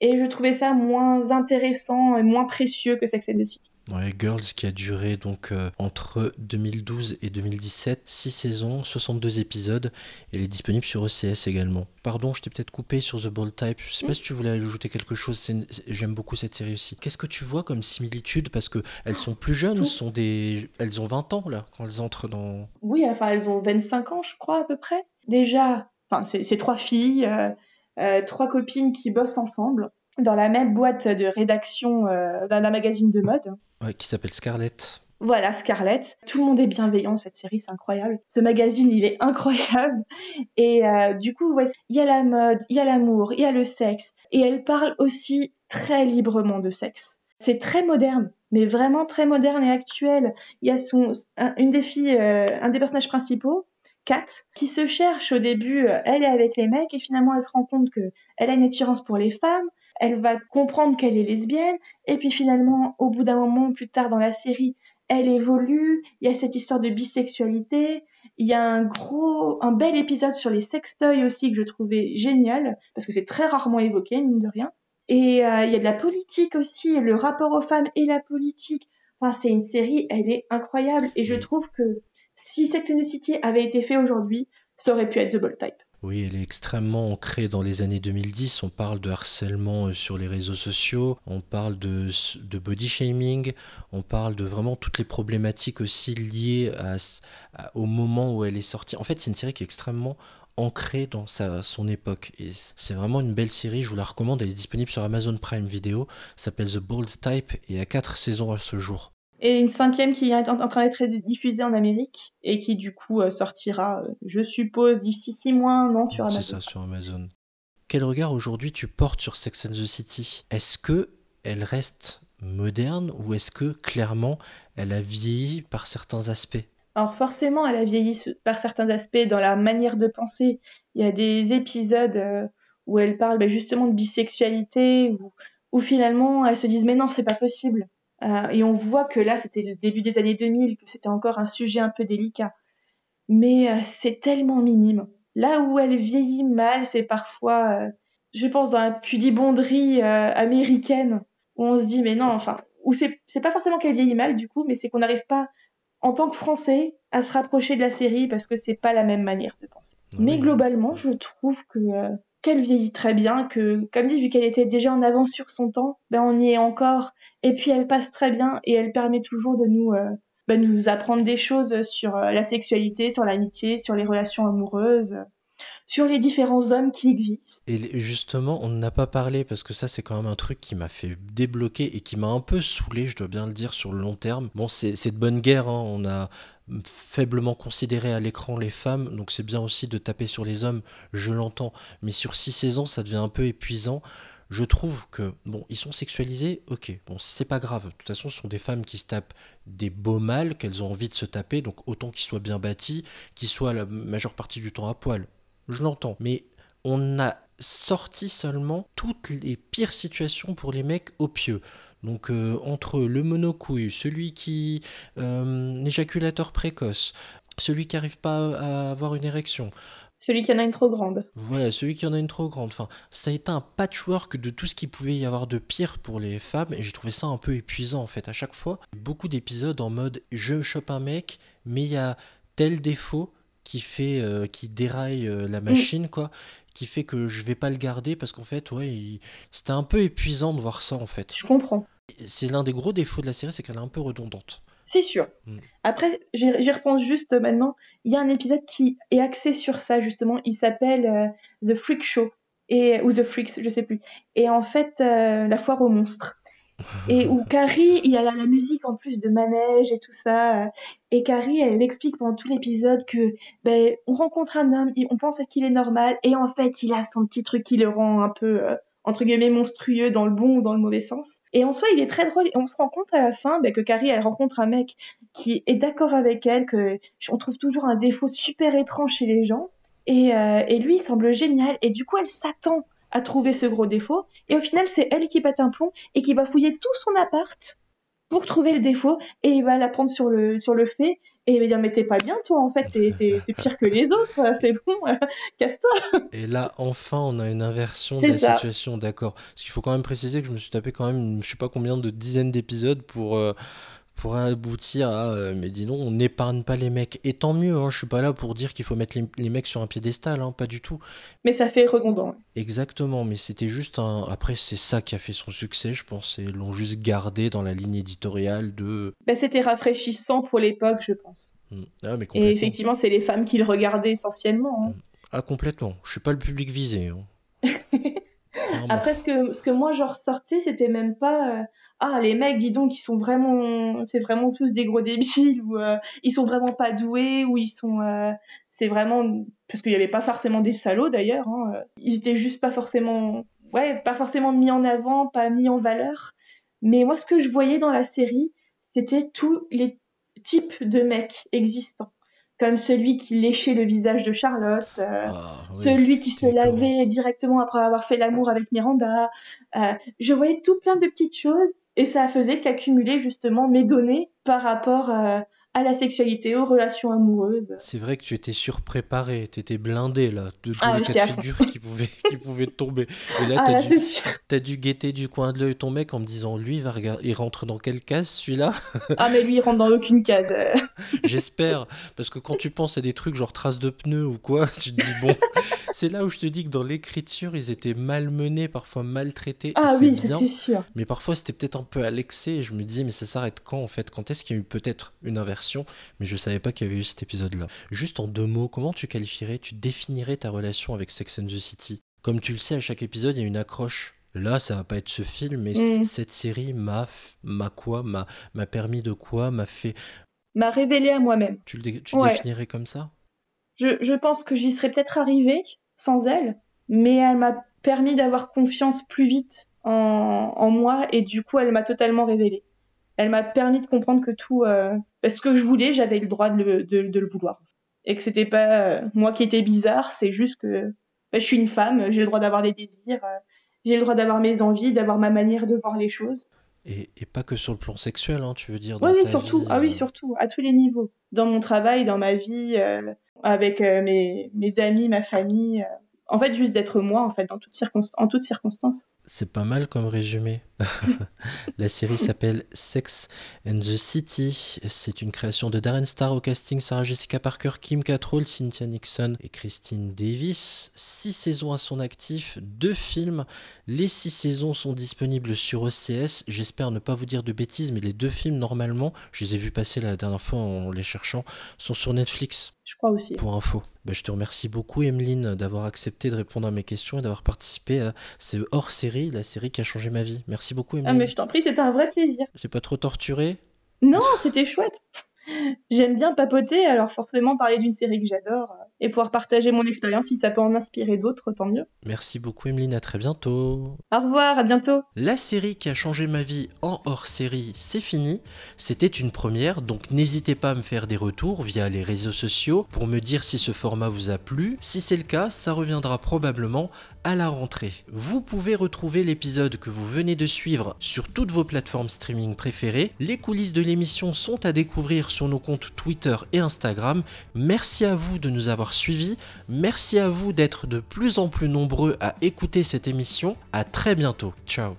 Et je trouvais ça moins intéressant et moins précieux que Sex and the City. Ouais, Girls qui a duré donc euh, entre 2012 et 2017, 6 saisons, 62 épisodes, et elle est disponible sur ECS également. Pardon, je t'ai peut-être coupé sur The Bold Type, je sais pas si tu voulais ajouter quelque chose, j'aime beaucoup cette série aussi. Qu'est-ce que tu vois comme similitude? Parce que elles sont plus jeunes, sont des... elles ont 20 ans là, quand elles entrent dans... Oui, enfin elles ont 25 ans je crois à peu près. Déjà, enfin c'est trois filles... Euh, trois copines qui bossent ensemble dans la même boîte de rédaction euh, d'un magazine de mode. Ouais, qui s'appelle Scarlett. Voilà, Scarlett. Tout le monde est bienveillant, cette série, c'est incroyable. Ce magazine, il est incroyable. Et euh, du coup, il y a la mode, il y a l'amour, il y a le sexe. Et elle parle aussi très librement de sexe. C'est très moderne, mais vraiment très moderne et actuel. Il y a son, une des filles, un des personnages principaux, Kat, qui se cherche au début, euh, elle est avec les mecs et finalement elle se rend compte que elle a une attirance pour les femmes, elle va comprendre qu'elle est lesbienne et puis finalement au bout d'un moment plus tard dans la série, elle évolue, il y a cette histoire de bisexualité, il y a un gros, un bel épisode sur les sextoys aussi que je trouvais génial parce que c'est très rarement évoqué mine de rien. Et euh, il y a de la politique aussi, le rapport aux femmes et la politique. Enfin, c'est une série, elle est incroyable et je trouve que si Sex and avait été fait aujourd'hui, ça aurait pu être The Bold Type. Oui, elle est extrêmement ancrée dans les années 2010. On parle de harcèlement euh, sur les réseaux sociaux, on parle de, body shaming, on parle de vraiment toutes les problématiques aussi liées au moment où elle est sortie. En fait, c'est une série qui est extrêmement ancrée dans sa, son époque. C'est vraiment une belle série, je vous la recommande. Elle est disponible sur Amazon Prime Video, s'appelle The Bold Type et a quatre saisons à ce jour et une cinquième qui est en train d'être diffusée en Amérique et qui du coup euh, sortira, euh, je suppose, d'ici six mois, non, sur Amazon. C'est ça, sur Amazon. Quel regard aujourd'hui tu portes sur Sex and the City? Est-ce que elle reste moderne ou est-ce que clairement elle a vieilli par certains aspects? Alors forcément, elle a vieilli par certains aspects dans la manière de penser. Il y a des épisodes euh, où elle parle ben, justement de bisexualité, où, où finalement elles se disent mais non, c'est pas possible euh, et on voit que là, c'était le début des années 2000, que c'était encore un sujet un peu délicat. Mais euh, c'est tellement minime. Là où elle vieillit mal, c'est parfois, euh, je pense, dans la pudibonderie américaine, où on se dit, mais non, enfin, où c'est, c'est pas forcément qu'elle vieillit mal, du coup, mais c'est qu'on n'arrive pas, en tant que Français, à se rapprocher de la série parce que c'est pas la même manière de penser. Mais globalement, je trouve que qu'elle vieillit très bien, que, comme dit, vu qu'elle était déjà en avance sur son temps, ben on y est encore. Et puis elle passe très bien et elle permet toujours de nous, euh, ben nous apprendre des choses sur euh, la sexualité, sur l'amitié, sur les relations amoureuses, sur les différents hommes qui existent. Et justement, on n'a pas parlé parce que ça, c'est quand même un truc qui m'a fait débloquer et qui m'a un peu saoulé, je dois bien le dire, sur le long terme. Bon, c'est de bonne guerre, hein. on a faiblement considéré à l'écran les femmes, donc c'est bien aussi de taper sur les hommes, je l'entends, mais sur six saisons, ça devient un peu épuisant. Je trouve que, bon, ils sont sexualisés, ok, bon, c'est pas grave. De toute façon, ce sont des femmes qui se tapent des beaux mâles qu'elles ont envie de se taper, donc autant qu'ils soient bien bâtis, qu'ils soient la majeure partie du temps à poil. Je l'entends, mais on a sorti seulement toutes les pires situations pour les mecs opieux. Donc euh, entre le monocouille, celui qui euh, éjaculateur précoce, celui qui n'arrive pas à avoir une érection. Celui qui en a une trop grande. Voilà, celui qui en a une trop grande. Enfin, ça a été un patchwork de tout ce qui pouvait y avoir de pire pour les femmes et j'ai trouvé ça un peu épuisant en fait à chaque fois. Beaucoup d'épisodes en mode je chope un mec, mais il y a tel défaut qui fait euh, qui déraille euh, la mm. machine quoi qui fait que je vais pas le garder parce qu'en fait, ouais, c'était un peu épuisant de voir ça en fait. Je comprends. C'est l'un des gros défauts de la série, c'est qu'elle est un peu redondante. C'est sûr. Mm. Après, j'y repense juste maintenant. Il y a un épisode qui est axé sur ça justement. Il s'appelle euh, The Freak Show et ou The Freaks, je sais plus. Et en fait, la foire aux monstres et où Carrie, il y a la, musique en plus de manège et tout ça. Et Carrie, elle explique pendant tout l'épisode que ben, on rencontre un homme, on pense qu'il est normal, et en fait, il a son petit truc qui le rend un peu euh, entre guillemets monstrueux dans le bon ou dans le mauvais sens. Et en soi, il est très drôle. Et on se rend compte à la fin ben, que Carrie, elle rencontre un mec qui est d'accord avec elle, que on trouve toujours un défaut super étrange chez les gens. Et, euh, et lui, il semble génial. Et du coup, elle s'attend à trouver ce gros défaut. Et au final, c'est elle qui pète un plomb et qui va fouiller tout son appart pour trouver le défaut et il va la prendre sur le, sur le fait et il va dire mais t'es pas bien toi en fait t'es, pire que les autres c'est bon casse-toi. Et là enfin on a une inversion de la situation d'accord. Parce qu'il faut quand même préciser que je me suis tapé quand même je sais pas combien de dizaines d'épisodes pour euh, pour aboutir à euh, mais dis donc on n'épargne pas les mecs. Et tant mieux hein, je suis pas là pour dire qu'il faut mettre les, mecs sur un piédestal hein, pas du tout. Mais ça fait redondant exactement mais c'était juste un après c'est ça qui a fait son succès je pense et l'ont juste gardé dans la ligne éditoriale de bah, c'était rafraîchissant pour l'époque je pense. Mmh. ah, mais et effectivement c'est les femmes qui le regardaient essentiellement hein. mmh. ah complètement. Je suis pas le public visé après ce que ce que moi je ressortais c'était même pas euh, ah les mecs dis donc ils sont vraiment c'est vraiment tous des gros débiles ou euh, ils sont vraiment pas doués ou ils sont euh, c'est vraiment parce qu'il y avait pas forcément des salauds d'ailleurs hein, euh, ils étaient juste pas forcément ouais pas forcément mis en avant pas mis en valeur mais moi ce que je voyais dans la série c'était tous les types de mecs existants comme celui qui léchait le visage de Charlotte, euh, Ah, oui. celui qui se lavait directement après avoir fait l'amour avec Miranda. Euh, je voyais tout plein de petites choses et ça faisait qu'accumuler justement mes données par rapport euh, à la sexualité, aux relations amoureuses. C'est vrai que tu étais surpréparé, t'étais blindé là, de tous Ah, les cas de figure qui pouvaient, qui pouvaient tomber. Et là, Ah t'as là, dû, guetter du coin de l'œil ton mec en me disant, lui, il, va regarder, il rentre dans quelle case celui-là? Ah mais lui il rentre dans aucune case. euh. J'espère, parce que quand tu penses à des trucs genre traces de pneus ou quoi, tu te dis, bon, c'est là où je te dis que dans l'écriture, ils étaient malmenés, parfois maltraités, Ah oui, c'est sûr. Mais parfois, c'était peut-être un peu à l'excès. Et je me dis, mais ça s'arrête quand en fait? Quand est-ce qu'il y a eu peut-être une inversion? Mais je savais pas qu'il y avait eu cet épisode-là. Juste en deux mots, comment tu qualifierais, tu définirais ta relation avec Sex and the City? Comme tu le sais, à chaque épisode, il y a une accroche. Là, ça va pas être ce film, mais Mm. cette série m'a m'a quoi? M'a m'a permis de quoi? M'a fait. M'a révélé à moi-même. Tu le, dé- tu Ouais. définirais comme ça? Je, je pense que j'y serais peut-être arrivée sans elle, mais elle m'a permis d'avoir confiance plus vite en, en moi et du coup elle m'a totalement révélée. Elle m'a permis de comprendre que tout, euh, ce que je voulais, j'avais le droit de le, de, de le vouloir. Et que c'était pas euh, moi qui étais bizarre, c'est juste que bah, je suis une femme, j'ai le droit d'avoir des désirs, euh, j'ai le droit d'avoir mes envies, d'avoir ma manière de voir les choses. et, et pas que sur le plan sexuel, hein, tu veux dire Oui, dans oui, ta surtout. vie, Ah oui, euh, surtout, à tous les niveaux. Dans mon travail, dans ma vie, euh, avec euh, mes, mes amis, ma famille. euh. En fait, juste d'être moi, en fait, dans toutes en toutes circonstances. C'est pas mal comme résumé. La série s'appelle Sex and the City. C'est une création de Darren Star au casting, Sarah Jessica Parker, Kim Cattrall, Cynthia Nixon et Christine Davis. Six saisons à son actif, deux films. Les six saisons sont disponibles sur OCS. J'espère ne pas vous dire de bêtises, mais les deux films, normalement, je les ai vus passer la dernière fois en les cherchant, sont sur Netflix Je crois aussi. pour info. Bah, je te remercie beaucoup, Emeline, d'avoir accepté de répondre à mes questions et d'avoir participé à ce hors-série, la série qui a changé ma vie. Merci beaucoup, Ah, Emeline. mais je t'en prie, c'était un vrai plaisir. J'ai pas trop torturé Non, c'était chouette. J'aime bien papoter, alors forcément parler d'une série que j'adore euh, et pouvoir partager mon expérience si ça peut en inspirer d'autres, tant mieux. Merci beaucoup, Emeline. À très bientôt. Au revoir, à bientôt. La série qui a changé ma vie en hors-série, c'est fini. C'était une première, donc n'hésitez pas à me faire des retours via les réseaux sociaux pour me dire si ce format vous a plu. Si c'est le cas, ça reviendra probablement à la rentrée. Vous pouvez retrouver l'épisode que vous venez de suivre sur toutes vos plateformes streaming préférées. Les coulisses de l'émission sont à découvrir sur nos comptes Twitter et Instagram. Merci à vous de nous avoir suivis. Merci à vous d'être de plus en plus nombreux à écouter cette émission. À très bientôt. Ciao.